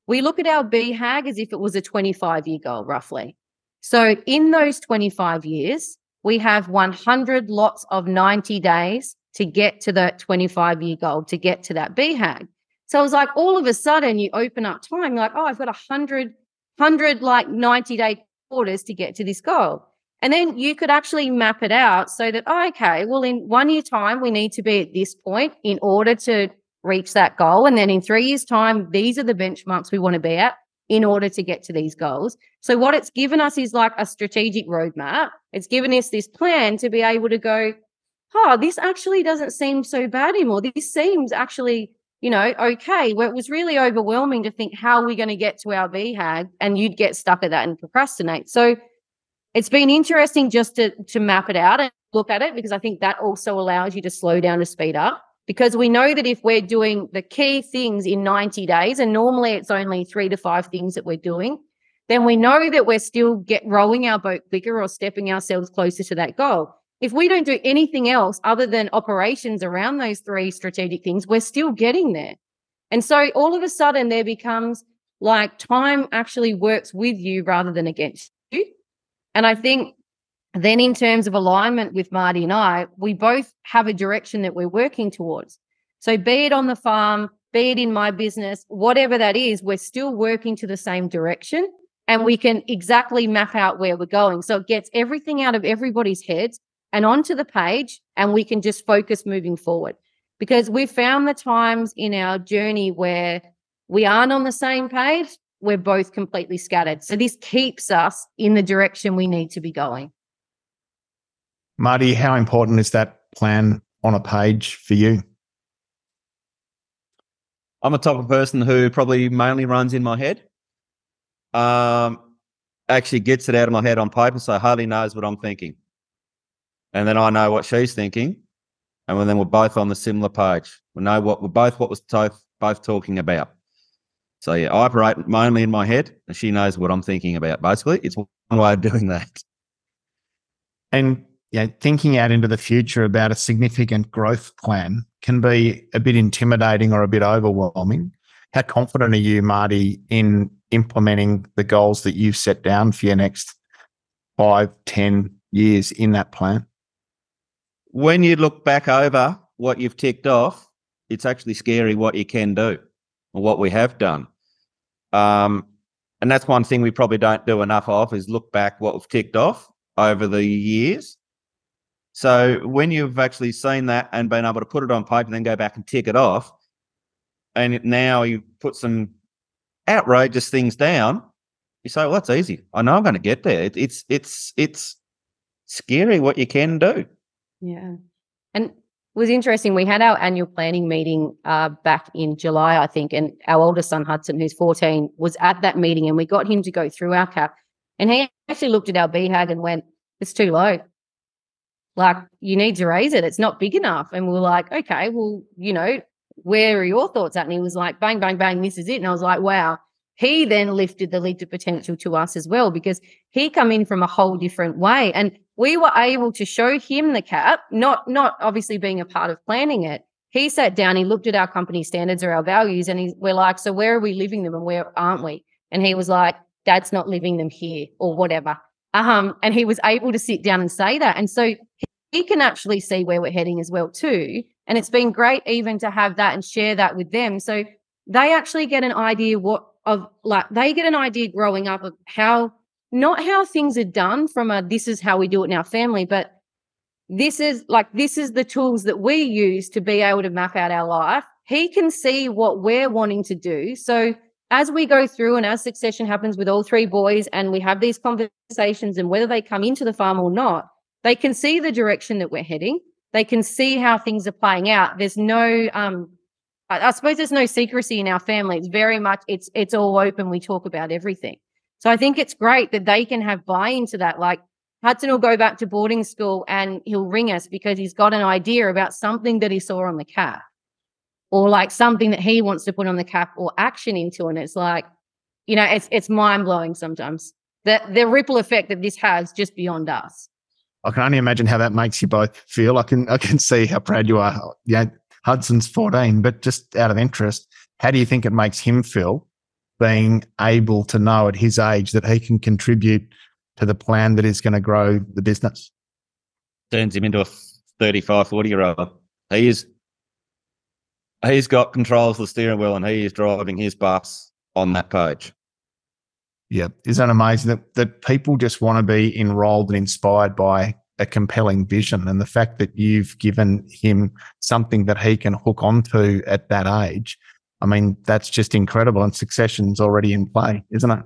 we look at our BHAG as if it was a 25 year goal, roughly. So in those 25 years, we have 100 lots of 90 days to get to that 25 year goal, to get to that BHAG. So it was like all of a sudden you open up time, like, oh, I've got a hundred, hundred like 90 day quarters to get to this goal. And then you could actually map it out so that, oh, okay, well, in one year time, we need to be at this point in order to reach that goal. And then in three years' time, these are the benchmarks we want to be at in order to get to these goals. So what it's given us is like a strategic roadmap. It's given us this plan to be able to go, oh, this actually doesn't seem so bad anymore. This seems actually, you know, okay. Where it was really overwhelming to think how are we going to get to our BHAG and you'd get stuck at that and procrastinate. So it's been interesting just to to map it out and look at it because I think that also allows you to slow down to speed up. Because we know that if we're doing the key things in 90 days, and normally it's only three to five things that we're doing, then we know that we're still get rolling our boat quicker or stepping ourselves closer to that goal if we don't do anything else other than operations around those three strategic things, we're still getting there. And so all of a sudden there becomes like time actually works with you rather than against you. And I think then in terms of alignment with Marty and I, we both have a direction that we're working towards. So be it on the farm, be it in my business, whatever that is, we're still working to the same direction and we can exactly map out where we're going. So it gets everything out of everybody's heads and onto the page and we can just focus moving forward. Because we found the times in our journey where we aren't on the same page, we're both completely scattered. So this keeps us in the direction we need to be going. Marty, how important is that plan on a page for you? I'm a type of person who probably mainly runs in my head. Um, actually gets it out of my head on paper, so hardly knows what I'm thinking and then I know what she's thinking, and then we're both on the similar page. We know what we're both what we're both talking about. So yeah, I operate mainly in my head, and she knows what I'm thinking about. Basically, it's one way of doing that. And yeah, thinking out into the future about a significant growth plan. can be a bit intimidating or a bit overwhelming. How confident are you, Marty, in implementing the goals that you've set down for your next five, ten years in that plan? When you look back over what you've ticked off, it's actually scary what you can do or what we have done. Um, and that's one thing we probably don't do enough of is look back what we've ticked off over the years. So when you've actually seen that and been able to put it on paper and then go back and tick it off, and now you put some outrageous things down, you say, "Well, that's easy. I know I'm going to get there." It, it's it's it's scary what you can do. Yeah. And was interesting. We had our annual planning meeting uh, back in July, I think, and our oldest son, Hudson, who's 14, was at that meeting and we got him to go through our cap. And he actually looked at our BHAG and went, It's too low. Like, you need to raise it. It's not big enough. And we are like, Okay, well, you know, where are your thoughts at? And he was like, Bang, bang, bang, this is it. And I was like, Wow. He then lifted the lid to potential to us as well because he come in from a whole different way. And we were able to show him the cap, not not obviously being a part of planning it. He sat down, he looked at our company standards or our values, and he, we're like, so where are we living them and where aren't we? And he was like, Dad's not living them here or whatever. Um, and he was able to sit down and say that. And so he can actually see where we're heading as well too. And it's been great even to have that and share that with them. So they actually get an idea what of like they get an idea growing up of how not how things are done from a this is how we do it in our family, but this is like this is the tools that we use to be able to map out our life. He can see what we're wanting to do. So as we go through and as succession happens with all three boys and we have these conversations and whether they come into the farm or not, they can see the direction that we're heading. They can see how things are playing out. There's no um I, suppose there's no secrecy in our family. It's very much it's it's all open. We talk about everything. So I think it's great that they can have buy into that. Like Hudson will go back to boarding school and he'll ring us because he's got an idea about something that he saw on the cap or like something that he wants to put on the cap or action into. And it's like, you know, it's it's mind blowing sometimes. The the ripple effect that this has just beyond us. I can only imagine how that makes you both feel. I can I can see how proud you are. Yeah, Hudson's 14, but just out of interest, how do you think it makes him feel being able to know at his age that he can contribute to the plan that is going to grow the business. Turns him into a 35, 40 year old. He is, he's got control of the steering wheel and he is driving his bus on that page. Yeah. Isn't that amazing that, that people just want to be enrolled and inspired by a compelling vision and the fact that you've given him something that he can hook onto at that age I mean, that's just incredible. And succession's already in play, isn't it?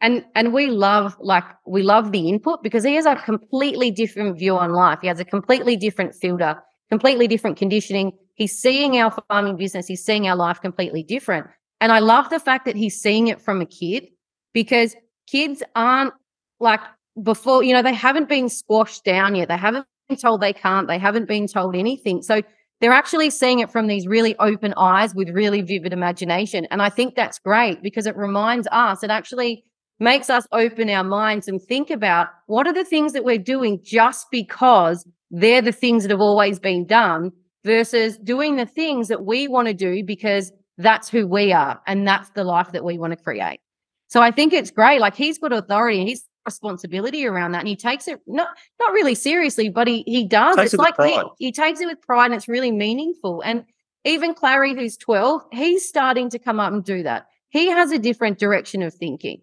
And and we love like we love the input because he has a completely different view on life. He has a completely different filter, completely different conditioning. He's seeing our farming business, he's seeing our life completely different. And I love the fact that he's seeing it from a kid because kids aren't like before, you know, they haven't been squashed down yet. They haven't been told they can't, they haven't been told anything. So they're actually seeing it from these really open eyes with really vivid imagination. And I think that's great because it reminds us, it actually makes us open our minds and think about what are the things that we're doing just because they're the things that have always been done versus doing the things that we want to do because that's who we are and that's the life that we want to create. So I think it's great. Like he's got authority. He's responsibility around that and he takes it not not really seriously but he he does. Takes it's it like he, he takes it with pride and it's really meaningful and even clary who's 12 he's starting to come up and do that. He has a different direction of thinking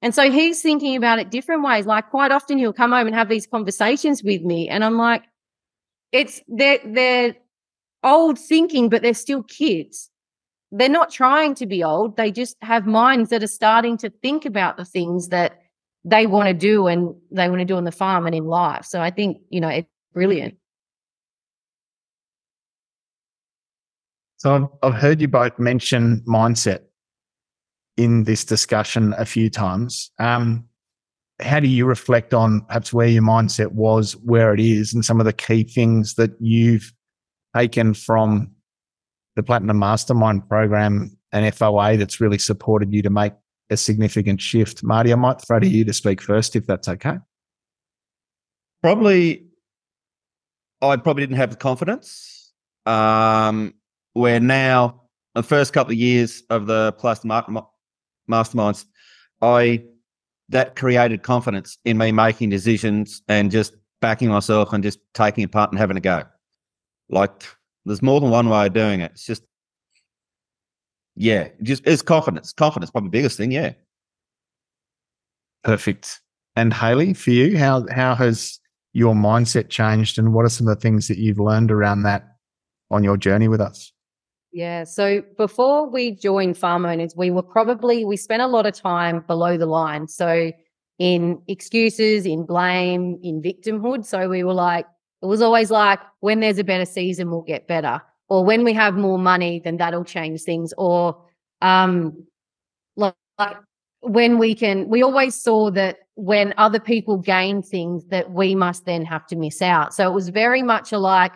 and so he's thinking about it different ways. Like quite often he'll come home and have these conversations with me and i'm like it's they're they're old thinking but they're still kids. They're not trying to be old they just have minds that are starting to think about the things that they want to do and they want to do on the farm and in life. So I think, you know, it's brilliant. So I've, I've heard you both mention mindset in this discussion a few times. Um, how do you reflect on perhaps where your mindset was, where it is, and some of the key things that you've taken from the Platinum Mastermind program and FOA that's really supported you to make a significant shift? Marty, I might throw to you to speak first, if that's okay. Probably, I probably didn't have the confidence um, where now the first couple of years of the plus masterminds, I that created confidence in me making decisions and just backing myself and just taking a part and having a go. Like there's more than one way of doing it. It's just yeah, just it's confidence. Confidence, probably the biggest thing. Yeah. Perfect. And Hayley, for you, how how has your mindset changed, and what are some of the things that you've learned around that on your journey with us? Yeah. So before we joined Farm Owners, we were probably we spent a lot of time below the line. So in excuses, in blame, in victimhood. So we were like, it was always like, when there's a better season, we'll get better or when we have more money, then that'll change things. Or um, like, like when we can, we always saw that when other people gain things, that we must then have to miss out. So it was very much alike.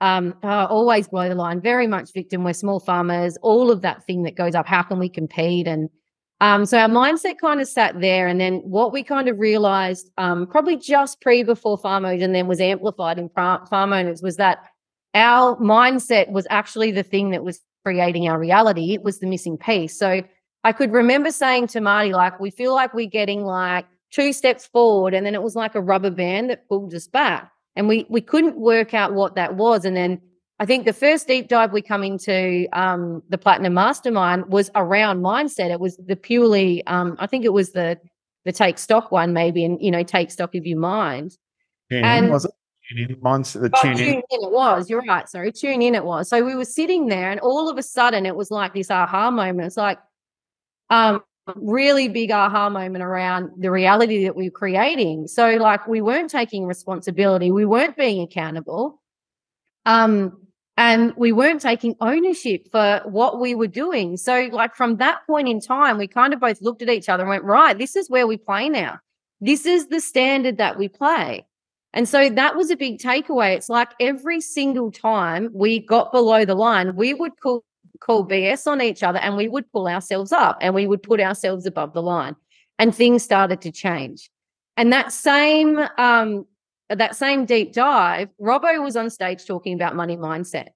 Um, uh, always below the line, very much victim. We're small farmers, all of that thing that goes up. How can we compete? And um, so our mindset kind of sat there. And then what we kind of realized, um, probably just pre before farm owners and then was amplified in farm owners was that our mindset was actually the thing that was creating our reality. It was the missing piece. So I could remember saying to Marty, like, we feel like we're getting like two steps forward, and then it was like a rubber band that pulled us back. And we we couldn't work out what that was. And then I think the first deep dive we come into um, the Platinum Mastermind was around mindset. It was the purely, um, I think it was the the take stock one, maybe, and you know, take stock of your mind. Yeah, and was it? Tune in, mindset, the oh, tune, tune in. in. It was. You're right. Sorry, tune in. It was. So we were sitting there, and all of a sudden, it was like this aha moment. It's like, um, really big aha moment around the reality that we are creating. So, like, we weren't taking responsibility. We weren't being accountable. Um, and we weren't taking ownership for what we were doing. So, like, from that point in time, we kind of both looked at each other and went, right, this is where we play now. This is the standard that we play. And so that was a big takeaway. It's like every single time we got below the line, we would call, call BS on each other and we would pull ourselves up and we would put ourselves above the line. And things started to change. And that same um, that same deep dive, Robbo was on stage talking about money mindset.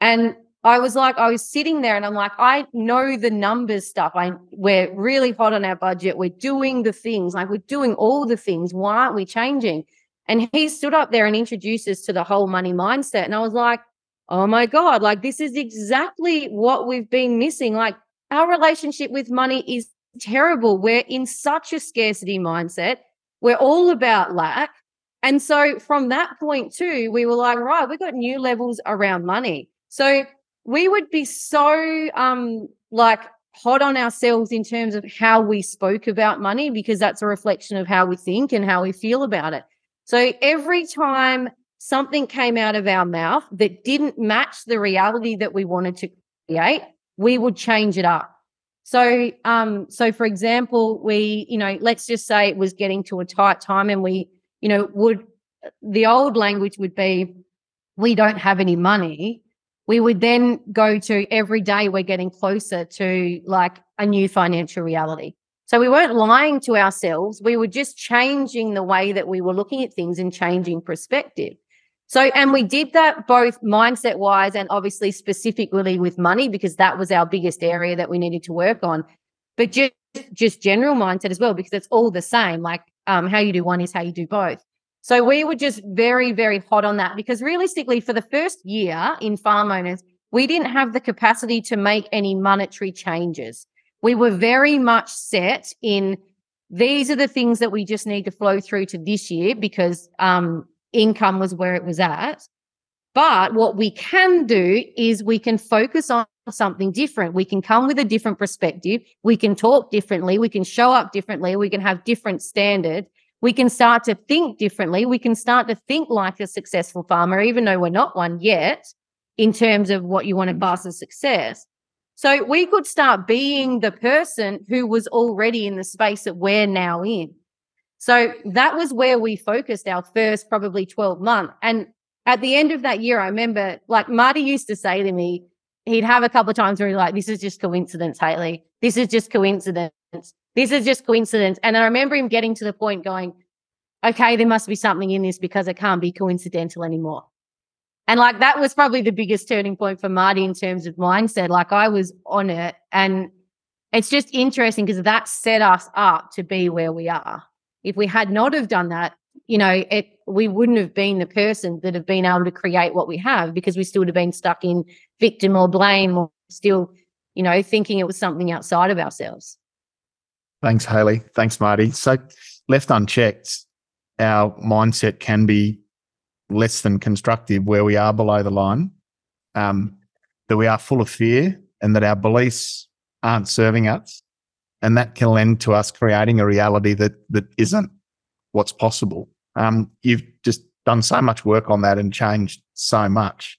And I was like, I was sitting there and I'm like, I know the numbers stuff. I we're really hot on our budget. We're doing the things, like we're doing all the things. Why aren't we changing? And he stood up there and introduced us to the whole money mindset. And I was like, oh my God, like this is exactly what we've been missing. Like our relationship with money is terrible. We're in such a scarcity mindset. We're all about lack. And so from that point too, we were like, right, we've got new levels around money. So we would be so um like hot on ourselves in terms of how we spoke about money because that's a reflection of how we think and how we feel about it. So every time something came out of our mouth that didn't match the reality that we wanted to create, we would change it up. So, um, so for example, we, you know, let's just say it was getting to a tight time and we, you know, would the old language would be, we don't have any money. We would then go to every day we're getting closer to like a new financial reality. So we weren't lying to ourselves. We were just changing the way that we were looking at things and changing perspective. So, and we did that both mindset wise and obviously specifically with money because that was our biggest area that we needed to work on. But just, just general mindset as well, because it's all the same. Like um, how you do one is how you do both. So we were just very, very hot on that because realistically, for the first year in farm owners, we didn't have the capacity to make any monetary changes we were very much set in these are the things that we just need to flow through to this year because um, income was where it was at. But what we can do is we can focus on something different. We can come with a different perspective. We can talk differently. We can show up differently. We can have different standards. We can start to think differently. We can start to think like a successful farmer, even though we're not one yet, in terms of what you want to class as success. So we could start being the person who was already in the space that we're now in. So that was where we focused our first probably 12 months. And at the end of that year, I remember like Marty used to say to me, he'd have a couple of times where he's like, this is just coincidence, Hayley. This is just coincidence. This is just coincidence. And I remember him getting to the point going, okay, there must be something in this because it can't be coincidental anymore. And like that was probably the biggest turning point for Marty in terms of mindset. Like I was on it and it's just interesting because that set us up to be where we are. If we had not have done that, you know, it we wouldn't have been the person that have been able to create what we have because we still would have been stuck in victim or blame or still, you know, thinking it was something outside of ourselves. Thanks, Hayley. Thanks, Marty. So left unchecked, our mindset can be less than constructive where we are below the line, um, that we are full of fear and that our beliefs aren't serving us. And that can lend to us creating a reality that that isn't what's possible. Um, you've just done so much work on that and changed so much.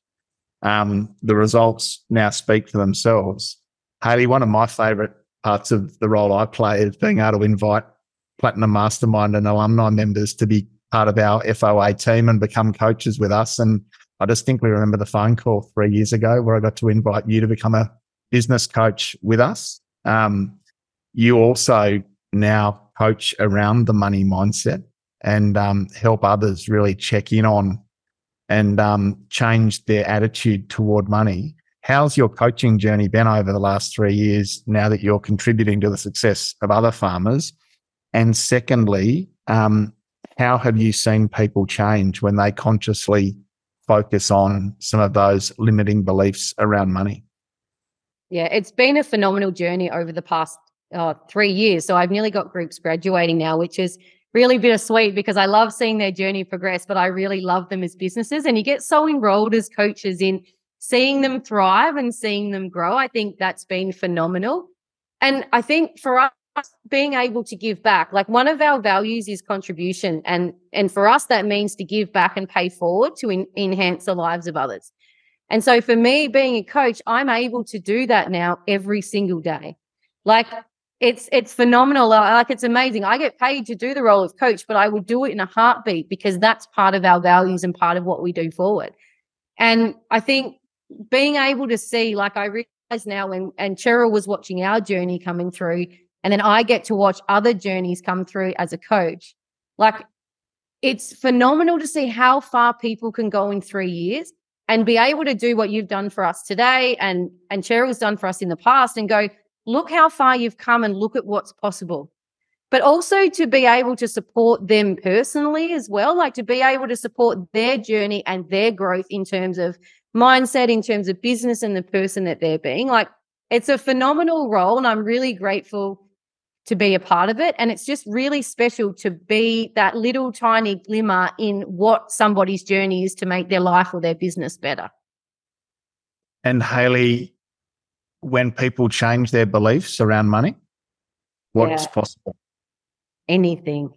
Um, the results now speak for themselves. Hayley, one of my favorite parts of the role I play is being able to invite Platinum Mastermind and alumni members to be part of our FOA team and become coaches with us. And I distinctly remember the phone call three years ago where I got to invite you to become a business coach with us. Um, you also now coach around the money mindset and um, help others really check in on and um, change their attitude toward money. How's your coaching journey been over the last three years now that you're contributing to the success of other farmers? And secondly, um, how have you seen people change when they consciously focus on some of those limiting beliefs around money? Yeah, it's been a phenomenal journey over the past uh, three years. So I've nearly got groups graduating now, which is really bittersweet because I love seeing their journey progress, but I really love them as businesses. And you get so enrolled as coaches in seeing them thrive and seeing them grow. I think that's been phenomenal. And I think for us, being able to give back. Like one of our values is contribution and and for us that means to give back and pay forward to in, enhance the lives of others. And so for me being a coach i'm able to do that now every single day. Like it's it's phenomenal. Like it's amazing. I get paid to do the role of coach but i would do it in a heartbeat because that's part of our values and part of what we do forward. And i think being able to see like i realize now when and cheryl was watching our journey coming through and then I get to watch other journeys come through as a coach. Like it's phenomenal to see how far people can go in three years and be able to do what you've done for us today and and Cheryl's done for us in the past and go, look how far you've come and look at what's possible. But also to be able to support them personally as well, like to be able to support their journey and their growth in terms of mindset, in terms of business and the person that they're being. Like it's a phenomenal role. And I'm really grateful to be a part of it. And it's just really special to be that little tiny glimmer in what somebody's journey is to make their life or their business better. And Hayley, when people change their beliefs around money, what's yeah. possible? Anything.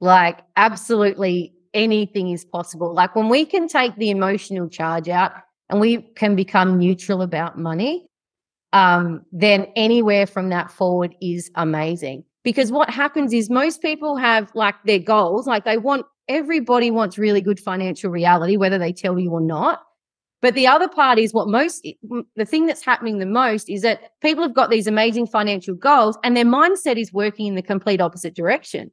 Like, absolutely anything is possible. Like, when we can take the emotional charge out and we can become neutral about money, um, then anywhere from that forward is amazing. Because what happens is most people have like their goals, like they want everybody wants really good financial reality, whether they tell you or not. But the other part is what most, the thing that's happening the most is that people have got these amazing financial goals and their mindset is working in the complete opposite direction.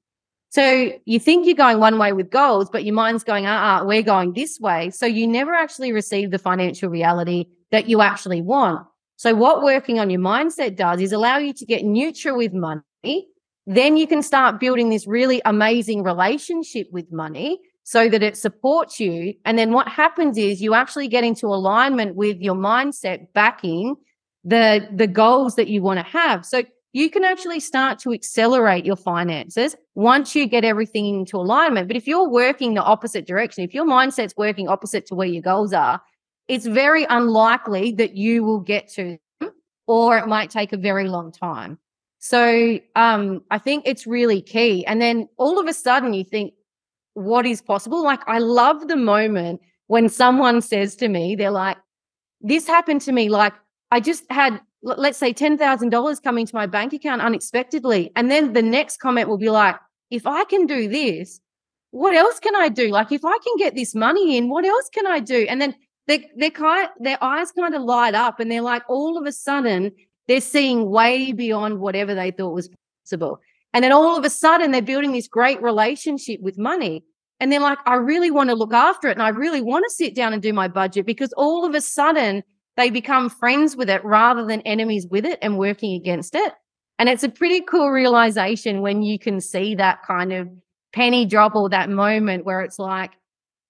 So you think you're going one way with goals, but your mind's going, ah, uh-uh, we're going this way. So you never actually receive the financial reality that you actually want. So, what working on your mindset does is allow you to get neutral with money. Then you can start building this really amazing relationship with money so that it supports you. And then what happens is you actually get into alignment with your mindset backing the, the goals that you want to have. So, you can actually start to accelerate your finances once you get everything into alignment. But if you're working the opposite direction, if your mindset's working opposite to where your goals are, it's very unlikely that you will get to them, or it might take a very long time. So um, I think it's really key. And then all of a sudden you think, what is possible? Like, I love the moment when someone says to me, they're like, this happened to me. Like, I just had, let's say, $10,000 coming to my bank account unexpectedly. And then the next comment will be like, if I can do this, what else can I do? Like, if I can get this money in, what else can I do? And then they they kind their eyes kind of light up and they're like all of a sudden they're seeing way beyond whatever they thought was possible. And then all of a sudden they're building this great relationship with money. And they're like, I really want to look after it. And I really want to sit down and do my budget because all of a sudden they become friends with it rather than enemies with it and working against it. And it's a pretty cool realization when you can see that kind of penny drop or that moment where it's like,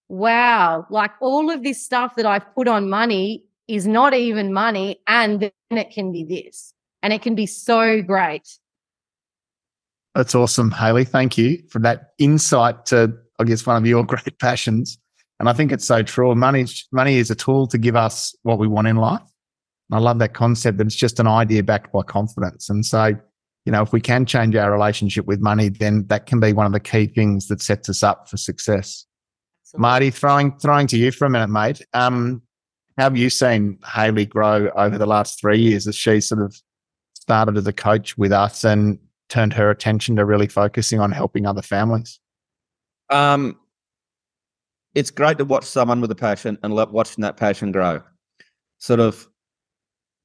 wow, like all of this stuff that I've put on money is not even money. And then it can be this. And it can be so great. That's awesome, Hayley. Thank you for that insight to, I guess, one of your great passions. And I think it's so true. Money, money is a tool to give us what we want in life. I love that concept that it's just an idea backed by confidence. And so, you know, if we can change our relationship with money, then that can be one of the key things that sets us up for success. Marty, throwing throwing to you for a minute, mate. Um, how have you seen Hayley grow over the last three years as she sort of started as a coach with us and turned her attention to really focusing on helping other families? Um, it's great to watch someone with a passion and let watching that passion grow. Sort of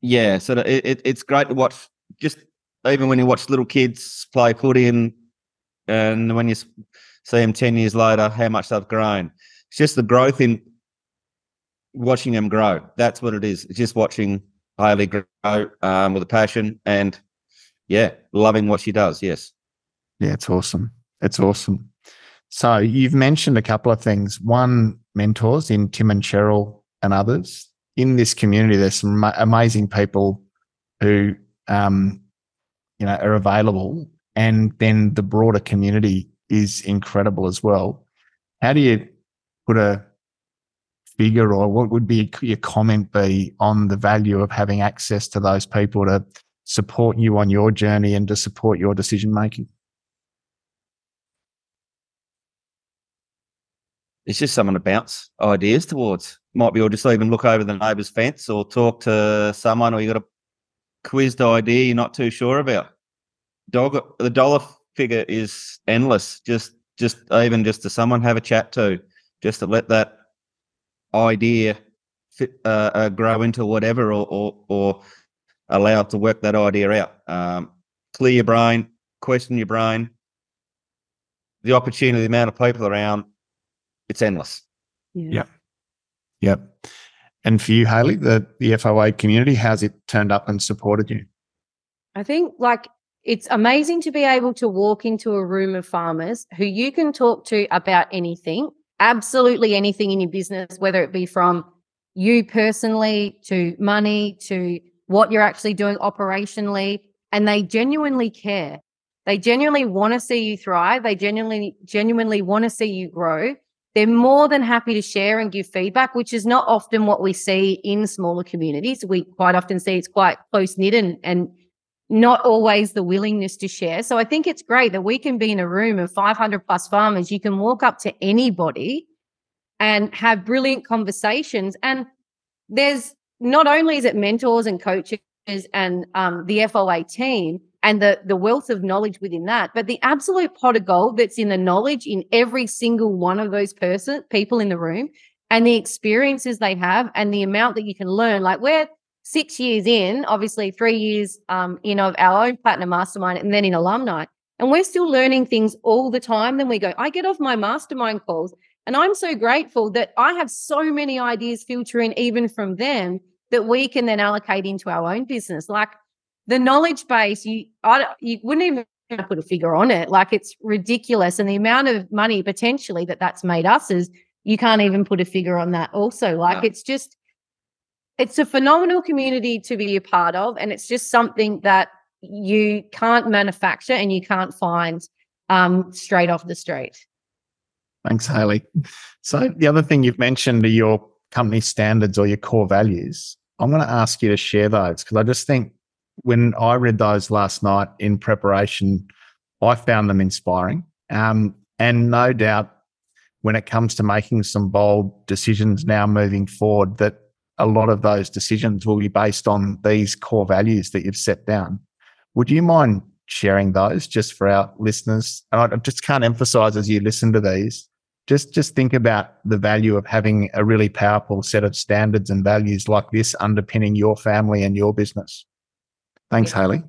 yeah, so it, it, it's great to watch. Just even when you watch little kids play footy, and and when you see them ten years later, how much they've grown. It's just the growth in watching them grow. That's what it is. It's just watching Hayley grow um, with a passion, and yeah, loving what she does. Yes. Yeah, it's awesome. It's awesome. So you've mentioned a couple of things. One, mentors in Tim and Cheryl and others in this community, there's some amazing people who, um, you know, are available, and then the broader community is incredible as well. How do you put a figure, or what would be your comment be on the value of having access to those people to support you on your journey and to support your decision making? It's just someone to bounce ideas towards might be or just even look over the neighbour's fence or talk to someone or you got a quizzed idea you're not too sure about. Dog the dollar figure is endless. Just just even just to someone have a chat to, just to let that idea fit, uh, uh, grow into whatever or, or, or allow it to work that idea out. Um, clear your brain, question your brain. The opportunity, the amount of people around, it's endless. Yeah. yeah. Yep. And for you, Hayley, the, the FOA community, how's it turned up and supported you? I think like it's amazing to be able to walk into a room of farmers who you can talk to about anything, absolutely anything in your business, whether it be from you personally to money to what you're actually doing operationally. And they genuinely care. They genuinely want to see you thrive. They genuinely, genuinely want to see you grow they're more than happy to share and give feedback, which is not often what we see in smaller communities. We quite often see it's quite close knit and, and not always the willingness to share. So I think it's great that we can be in a room of 500 plus farmers. You can walk up to anybody and have brilliant conversations. And there's not only is it mentors and coaches and um, the FOA team, and the the wealth of knowledge within that but the absolute pot of gold that's in the knowledge in every single one of those person people in the room and the experiences they have and the amount that you can learn like we're six years in obviously three years um, in of our own platinum mastermind and then in alumni. And we're still learning things all the time. Then we go i get off my mastermind calls and i'm so grateful that i have so many ideas filtering even from them that we can then allocate into our own business. Like the knowledge base, you I, you wouldn't even put a figure on it. Like it's ridiculous, and the amount of money potentially that that's made us is you can't even put a figure on that. Also, like it's just it's a phenomenal community to be a part of, and it's just something that you can't manufacture and you can't find um, straight off the street. Thanks, Hayley. So the other thing you've mentioned are your company standards or your core values. I'm going to ask you to share those because I just think when I read those last night in preparation, I found them inspiring. Um, and no doubt, when it comes to making some bold decisions now moving forward, that a lot of those decisions will be based on these core values that you've set down. Would you mind sharing those just for our listeners? And I just can't emphasize as you listen to these, just just think about the value of having a really powerful set of standards and values like this underpinning your family and your business. Thanks, yeah. Hayley.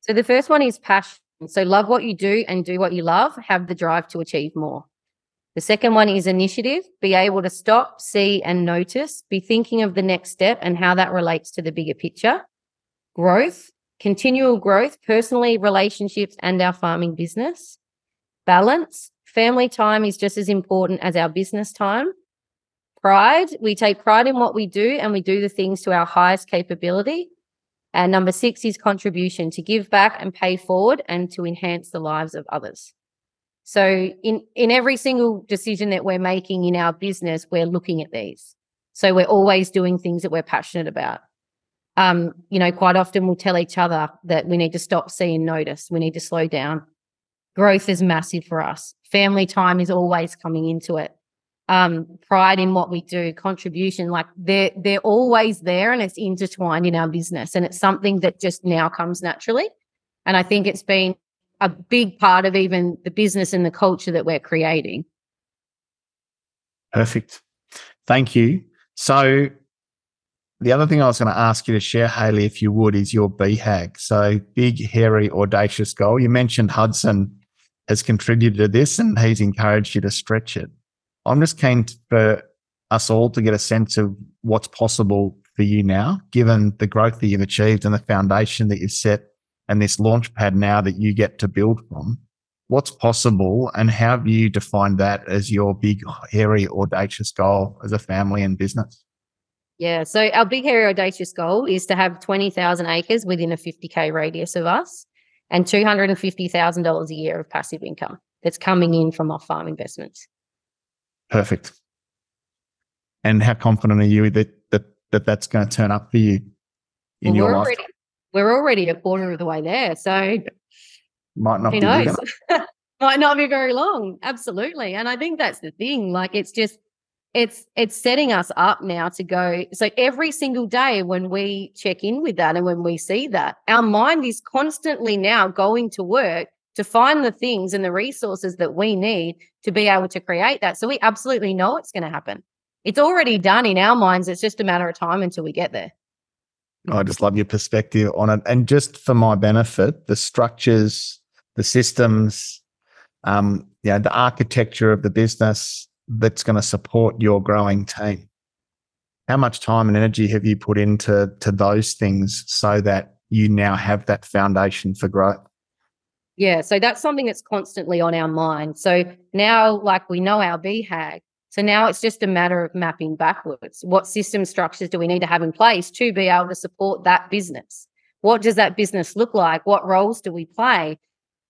So the first one is passion. So love what you do and do what you love. Have the drive to achieve more. The second one is initiative, be able to stop, see, and notice, be thinking of the next step and how that relates to the bigger picture. Growth, continual growth, personally, relationships, and our farming business. Balance, family time is just as important as our business time. Pride, we take pride in what we do and we do the things to our highest capability. And number six is contribution to give back and pay forward and to enhance the lives of others. So in in every single decision that we're making in our business, we're looking at these. So we're always doing things that we're passionate about. Um, you know, quite often we'll tell each other that we need to stop, see, and notice. We need to slow down. Growth is massive for us. Family time is always coming into it. Um, pride in what we do, contribution, like they're they're always there and it's intertwined in our business. And it's something that just now comes naturally. And I think it's been a big part of even the business and the culture that we're creating. Perfect. Thank you. So, the other thing I was going to ask you to share, Hayley, if you would, is your BHAG. So, big, hairy, audacious goal. You mentioned Hudson has contributed to this and he's encouraged you to stretch it. I'm just keen for us all to get a sense of what's possible for you now, given the growth that you've achieved and the foundation that you've set and this launch pad now that you get to build from. What's possible and how do you define that as your big, hairy, audacious goal as a family and business? Yeah. So our big, hairy, audacious goal is to have 20,000 acres within a 50K radius of us and $250,000 a year of passive income that's coming in from off farm investments. Perfect. And how confident are you that, that, that that's going to turn up for you in well, your life? already, we're already a quarter of the way there. So Might not who knows? Might not be very long. Absolutely. And I think that's the thing. Like it's just, it's it's setting us up now to go. So every single day when we check in with that and when we see that, our mind is constantly now going to work to find the things and the resources that we need to be able to create that. So we absolutely know it's going to happen. It's already done in our minds. It's just a matter of time until we get there. I just love your perspective on it. And just for my benefit, the structures, the systems, um, you know, the architecture of the business that's going to support your growing team. How much time and energy have you put into to those things so that you now have that foundation for growth? Yeah, so that's something that's constantly on our mind. So now, like we know our BHAG, so now it's just a matter of mapping backwards. What system structures do we need to have in place to be able to support that business? What does that business look like? What roles do we play?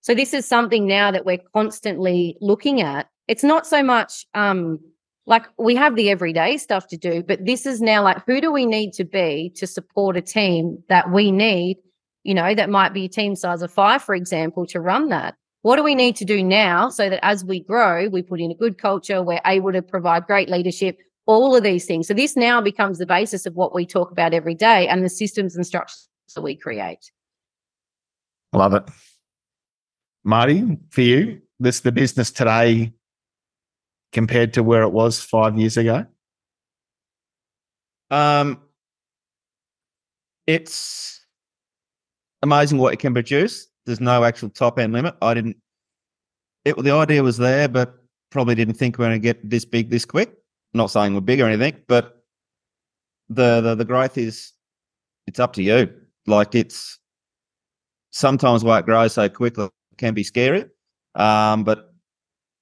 So this is something now that we're constantly looking at. It's not so much um, like we have the everyday stuff to do, but this is now like who do we need to be to support a team that we need you know, that might be a team size of five, for example, to run that. What do we need to do now so that as we grow, we put in a good culture, we're able to provide great leadership, all of these things. So this now becomes the basis of what we talk about every day and the systems and structures that we create. Love it. Marty, for you, this the business today compared to where it was five years ago? Um, it's amazing what it can produce. There's no actual top end limit. I didn't. It the idea was there, but probably didn't think we're going to get this big this quick. Not saying we're big or anything, but the the, the growth is it's up to you. Like it's sometimes why it grows so quickly can be scary, um, but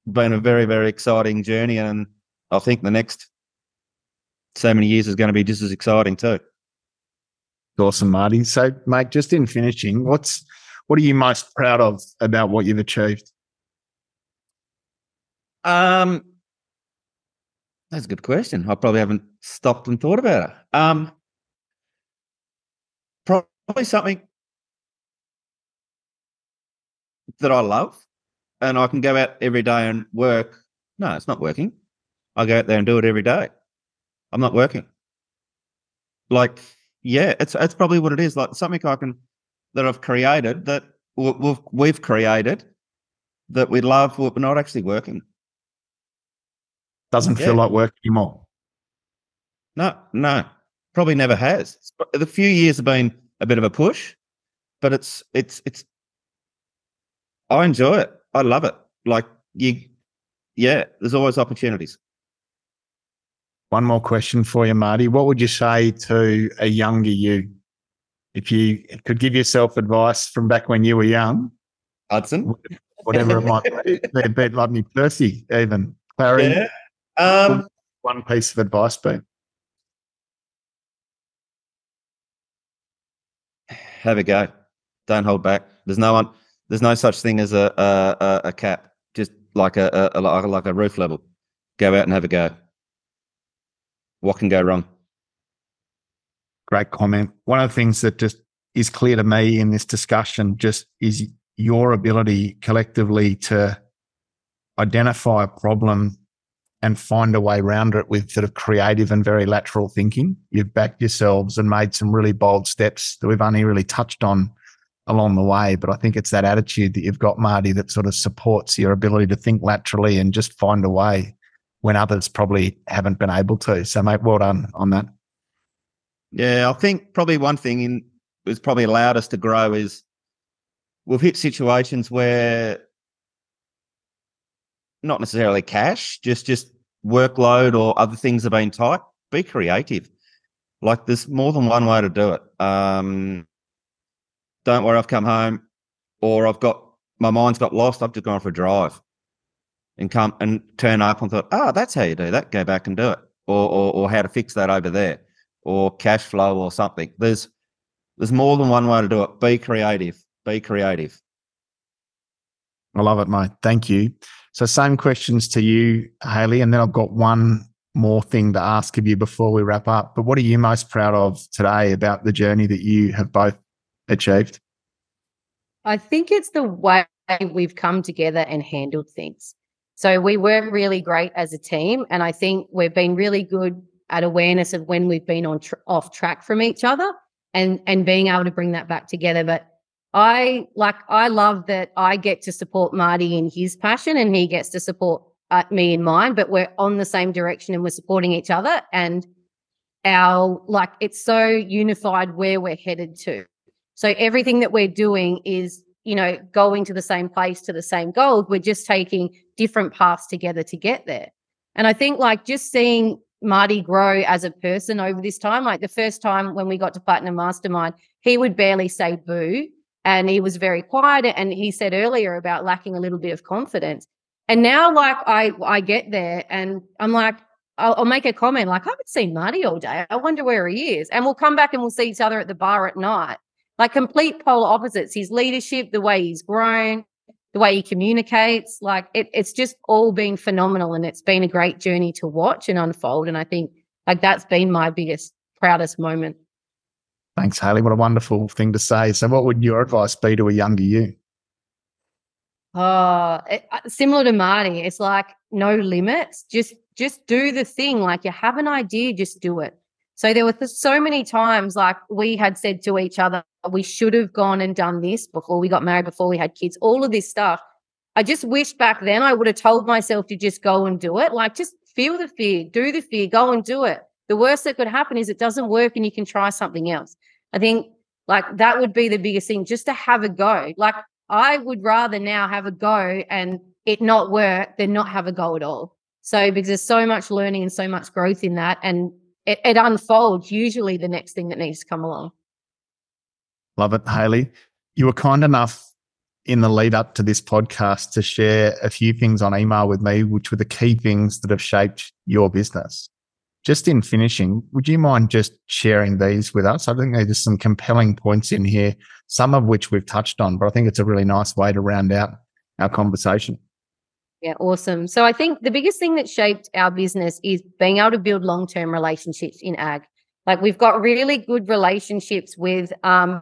been a very very exciting journey, and I think the next so many years is going to be just as exciting too. Awesome, Marty. So, mate, just in finishing, what's what are you most proud of about what you've achieved? Um, that's a good question. I probably haven't stopped and thought about it. Um, probably something that I love, and I can go out every day and work. No, it's not working. I go out there and do it every day. I'm not working. Like, yeah, it's it's probably what it is. Like something I can that I've created that we've we've created that we love, but we're not actually working. Doesn't Yeah. feel like work anymore. No, no, probably never has. The few years have been a bit of a push, but it's it's it's. I enjoy it. I love it. Like you, yeah, there's always opportunities. One more question for you, Marty. What would you say to a younger you? If you could give yourself advice from back when you were young, Hudson. whatever it might be, they'd be Ludney Percy, even Clary. Yeah. Um, One piece of advice be. have a go. Don't hold back. There's no one. There's no such thing as a a, a, a cap. Just like a, a like like a roof level. Go out and have a go. What can go wrong? Great comment. One of the things that just is clear to me in this discussion just is your ability collectively to identify a problem and find a way around it with sort of creative and very lateral thinking. You've backed yourselves and made some really bold steps that we've only really touched on along the way. But I think it's that attitude that you've got, Marty, that sort of supports your ability to think laterally and just find a way when others probably haven't been able to. So, mate, well done on that. Yeah, I think probably one thing in has probably allowed us to grow is we've hit situations where not necessarily cash, just just workload or other things have been tight. Be creative. Like there's more than one way to do it. Um, don't worry, I've come home, or I've got my mind's got lost. I've just gone for a drive, and come and turn up and thought, oh, that's how you do that. Go back and do it, or or, or how to fix that over there, or cash flow or something. There's there's more than one way to do it. Be creative. Be creative. I love it, mate. Thank you. So, same questions to you, Hayley, and then I've got one more thing to ask of you before we wrap up. But what are you most proud of today about the journey that you have both achieved? I think it's the way we've come together and handled things. So we were really great as a team, and I think we've been really good at awareness of when we've been on tr- off track from each other, and and being able to bring that back together. But I like I love that I get to support Marty in his passion, and he gets to support uh, me in mine. But we're on the same direction, and we're supporting each other, and our like it's so unified where we're headed to. So everything that we're doing is, you know, going to the same place to the same goal. We're just taking different paths together to get there. And I think like just seeing Marty grow as a person over this time, like the first time when we got to Platinum Mastermind, he would barely say boo and he was very quiet. And he said earlier about lacking a little bit of confidence. And now, like I, I get there and I'm like, I'll, I'll, make a comment like, I haven't seen Marty all day. I wonder where he is. And we'll come back and we'll see each other at the bar at night like complete polar opposites. His leadership, the way he's grown, the way he communicates, like it, it's just all been phenomenal. And it's been a great journey to watch and unfold. And I think like that's been my biggest, proudest moment. Thanks, Hayley. What a wonderful thing to say. So, what would your advice be to a younger you? Oh, it, uh, similar to Marty, it's like no limits. Just, just do the thing. Like you have an idea, just do it. So there were so many times like we had said to each other, we should have gone and done this before we got married, before we had kids, all of this stuff. I just wish back then I would have told myself to just go and do it. Like just feel the fear, do the fear, go and do it. The worst that could happen is it doesn't work and you can try something else. I think like that would be the biggest thing, just to have a go. Like I would rather now have a go and it not work than not have a go at all. So because there's so much learning and so much growth in that. And it, it unfolds usually the next thing that needs to come along. Love it, Hayley. You were kind enough in the lead up to this podcast to share a few things on email with me, which were the key things that have shaped your business. Just in finishing, would you mind just sharing these with us? I think there's some compelling points in here, some of which we've touched on, but I think it's a really nice way to round out our conversation. Yeah, awesome. So I think the biggest thing that shaped our business is being able to build long term relationships in ag. Like we've got really good relationships with um,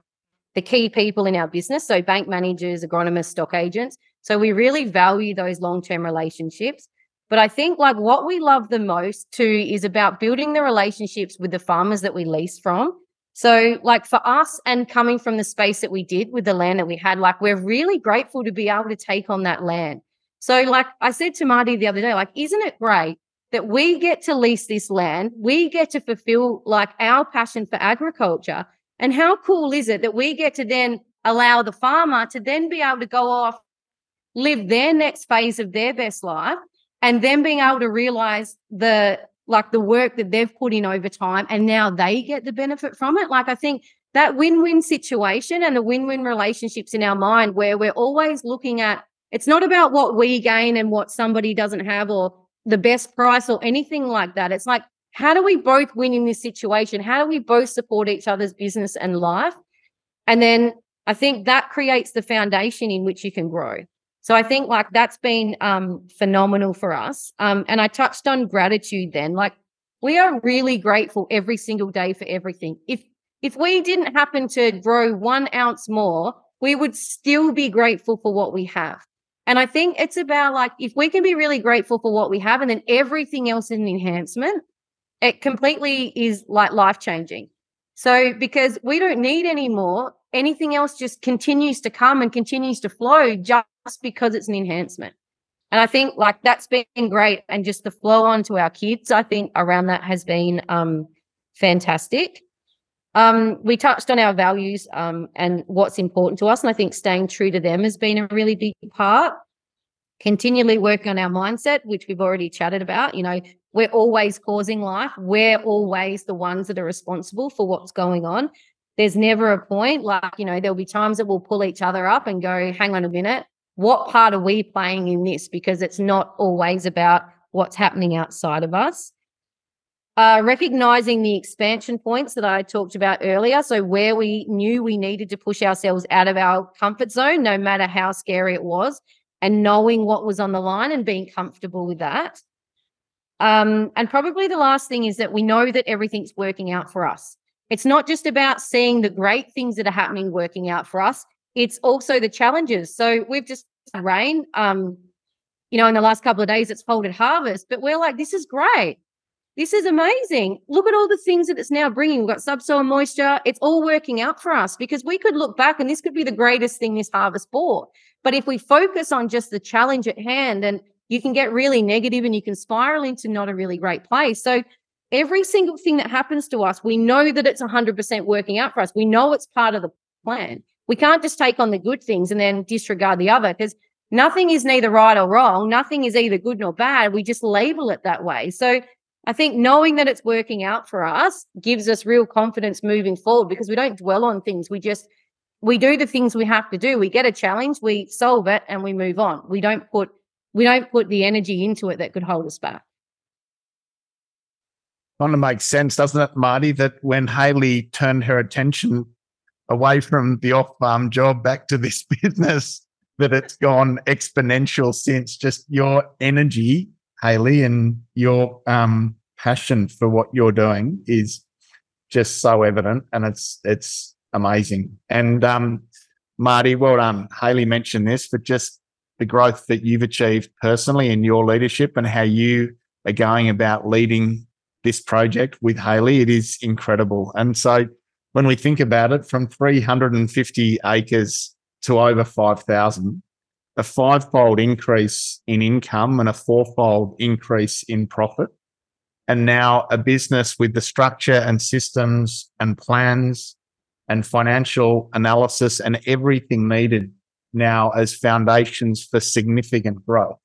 the key people in our business. So bank managers, agronomists, stock agents. So we really value those long term relationships. But I think like what we love the most too is about building the relationships with the farmers that we lease from. So, like for us and coming from the space that we did with the land that we had, like we're really grateful to be able to take on that land. So, like I said to Marty the other day, like, isn't it great that we get to lease this land? We get to fulfill like our passion for agriculture and how cool is it that we get to then allow the farmer to then be able to go off, live their next phase of their best life? And then being able to realize the like the work that they've put in over time and now they get the benefit from it. Like I think that win-win situation and the win-win relationships in our mind where we're always looking at it's not about what we gain and what somebody doesn't have or the best price or anything like that. It's like, how do we both win in this situation? How do we both support each other's business and life? And then I think that creates the foundation in which you can grow. So I think like that's been um, phenomenal for us. Um, and I touched on gratitude then. Like we are really grateful every single day for everything. If if we didn't happen to grow one ounce more, we would still be grateful for what we have. And I think it's about like if we can be really grateful for what we have and then everything else is an enhancement, it completely is like life changing. So because we don't need any more, anything else just continues to come and continues to flow just because it's an enhancement. And I think like that's been great. And just the flow on to our kids, I think around that has been um, fantastic. Um, we touched on our values um, and what's important to us. And I think staying true to them has been a really big part. Continually working on our mindset, which we've already chatted about. You know, we're always causing life. We're always the ones that are responsible for what's going on. There's never a point like, you know, there'll be times that we'll pull each other up and go, hang on a minute, what part are we playing in this? Because it's not always about what's happening outside of us. Uh, recognizing the expansion points that I talked about earlier. So, where we knew we needed to push ourselves out of our comfort zone, no matter how scary it was, and knowing what was on the line and being comfortable with that. Um, and probably the last thing is that we know that everything's working out for us. It's not just about seeing the great things that are happening working out for us, it's also the challenges. So, we've just rain. Um, you know, in the last couple of days, it's folded harvest, but we're like, this is great this is amazing. Look at all the things that it's now bringing. We've got subsoil moisture. It's all working out for us because we could look back and this could be the greatest thing this harvest brought. But if we focus on just the challenge at hand and you can get really negative and you can spiral into not a really great place. So every single thing that happens to us, we know that it's 100% working out for us. We know it's part of the plan. We can't just take on the good things and then disregard the other because nothing is neither right or wrong. Nothing is either good nor bad. We just label it that way. So I think knowing that it's working out for us gives us real confidence moving forward because we don't dwell on things. We just we do the things we have to do. We get a challenge, we solve it, and we move on. We don't put we don't put the energy into it that could hold us back. Kind of makes sense, doesn't it, Marty? That when Hayley turned her attention away from the off-farm job back to this business, that it's gone exponential since. Just your energy Hayley, and your um, passion for what you're doing is just so evident, and it's it's amazing. And um, Marty, well done. Hayley mentioned this, but just the growth that you've achieved personally in your leadership and how you are going about leading this project with Hayley, it is incredible. And so when we think about it, from 350 acres to over 5,000, a fivefold increase in income and a fourfold increase in profit. And now a business with the structure and systems and plans and financial analysis and everything needed now as foundations for significant growth.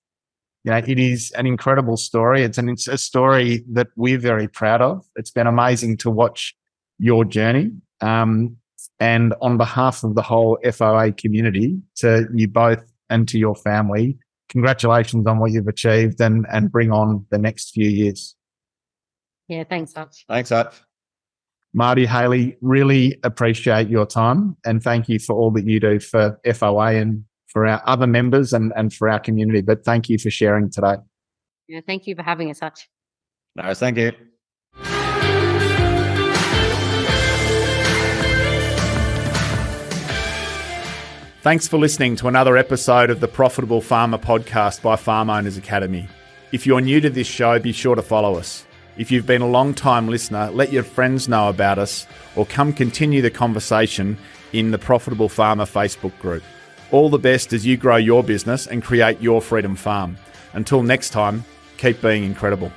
You know, it is an incredible story. It's an it's a story that we're very proud of. It's been amazing to watch your journey. Um, and on behalf of the whole FOA community, to you both and to your family. Congratulations on what you've achieved and, and bring on the next few years. Yeah, thanks, Hutch. Thanks, Hutch. Marty Hayley, really appreciate your time and thank you for all that you do for FOA and for our other members and, and for our community. But thank you for sharing today. Yeah, thank you for having us, Hutch. No, thank you. Thanks for listening to another episode of the Profitable Farmer podcast by Farm Owners Academy. If you're new to this show, be sure to follow us. If you've been a long time listener, let your friends know about us or come continue the conversation in the Profitable Farmer Facebook group. All the best as you grow your business and create your freedom farm. Until next time, keep being incredible.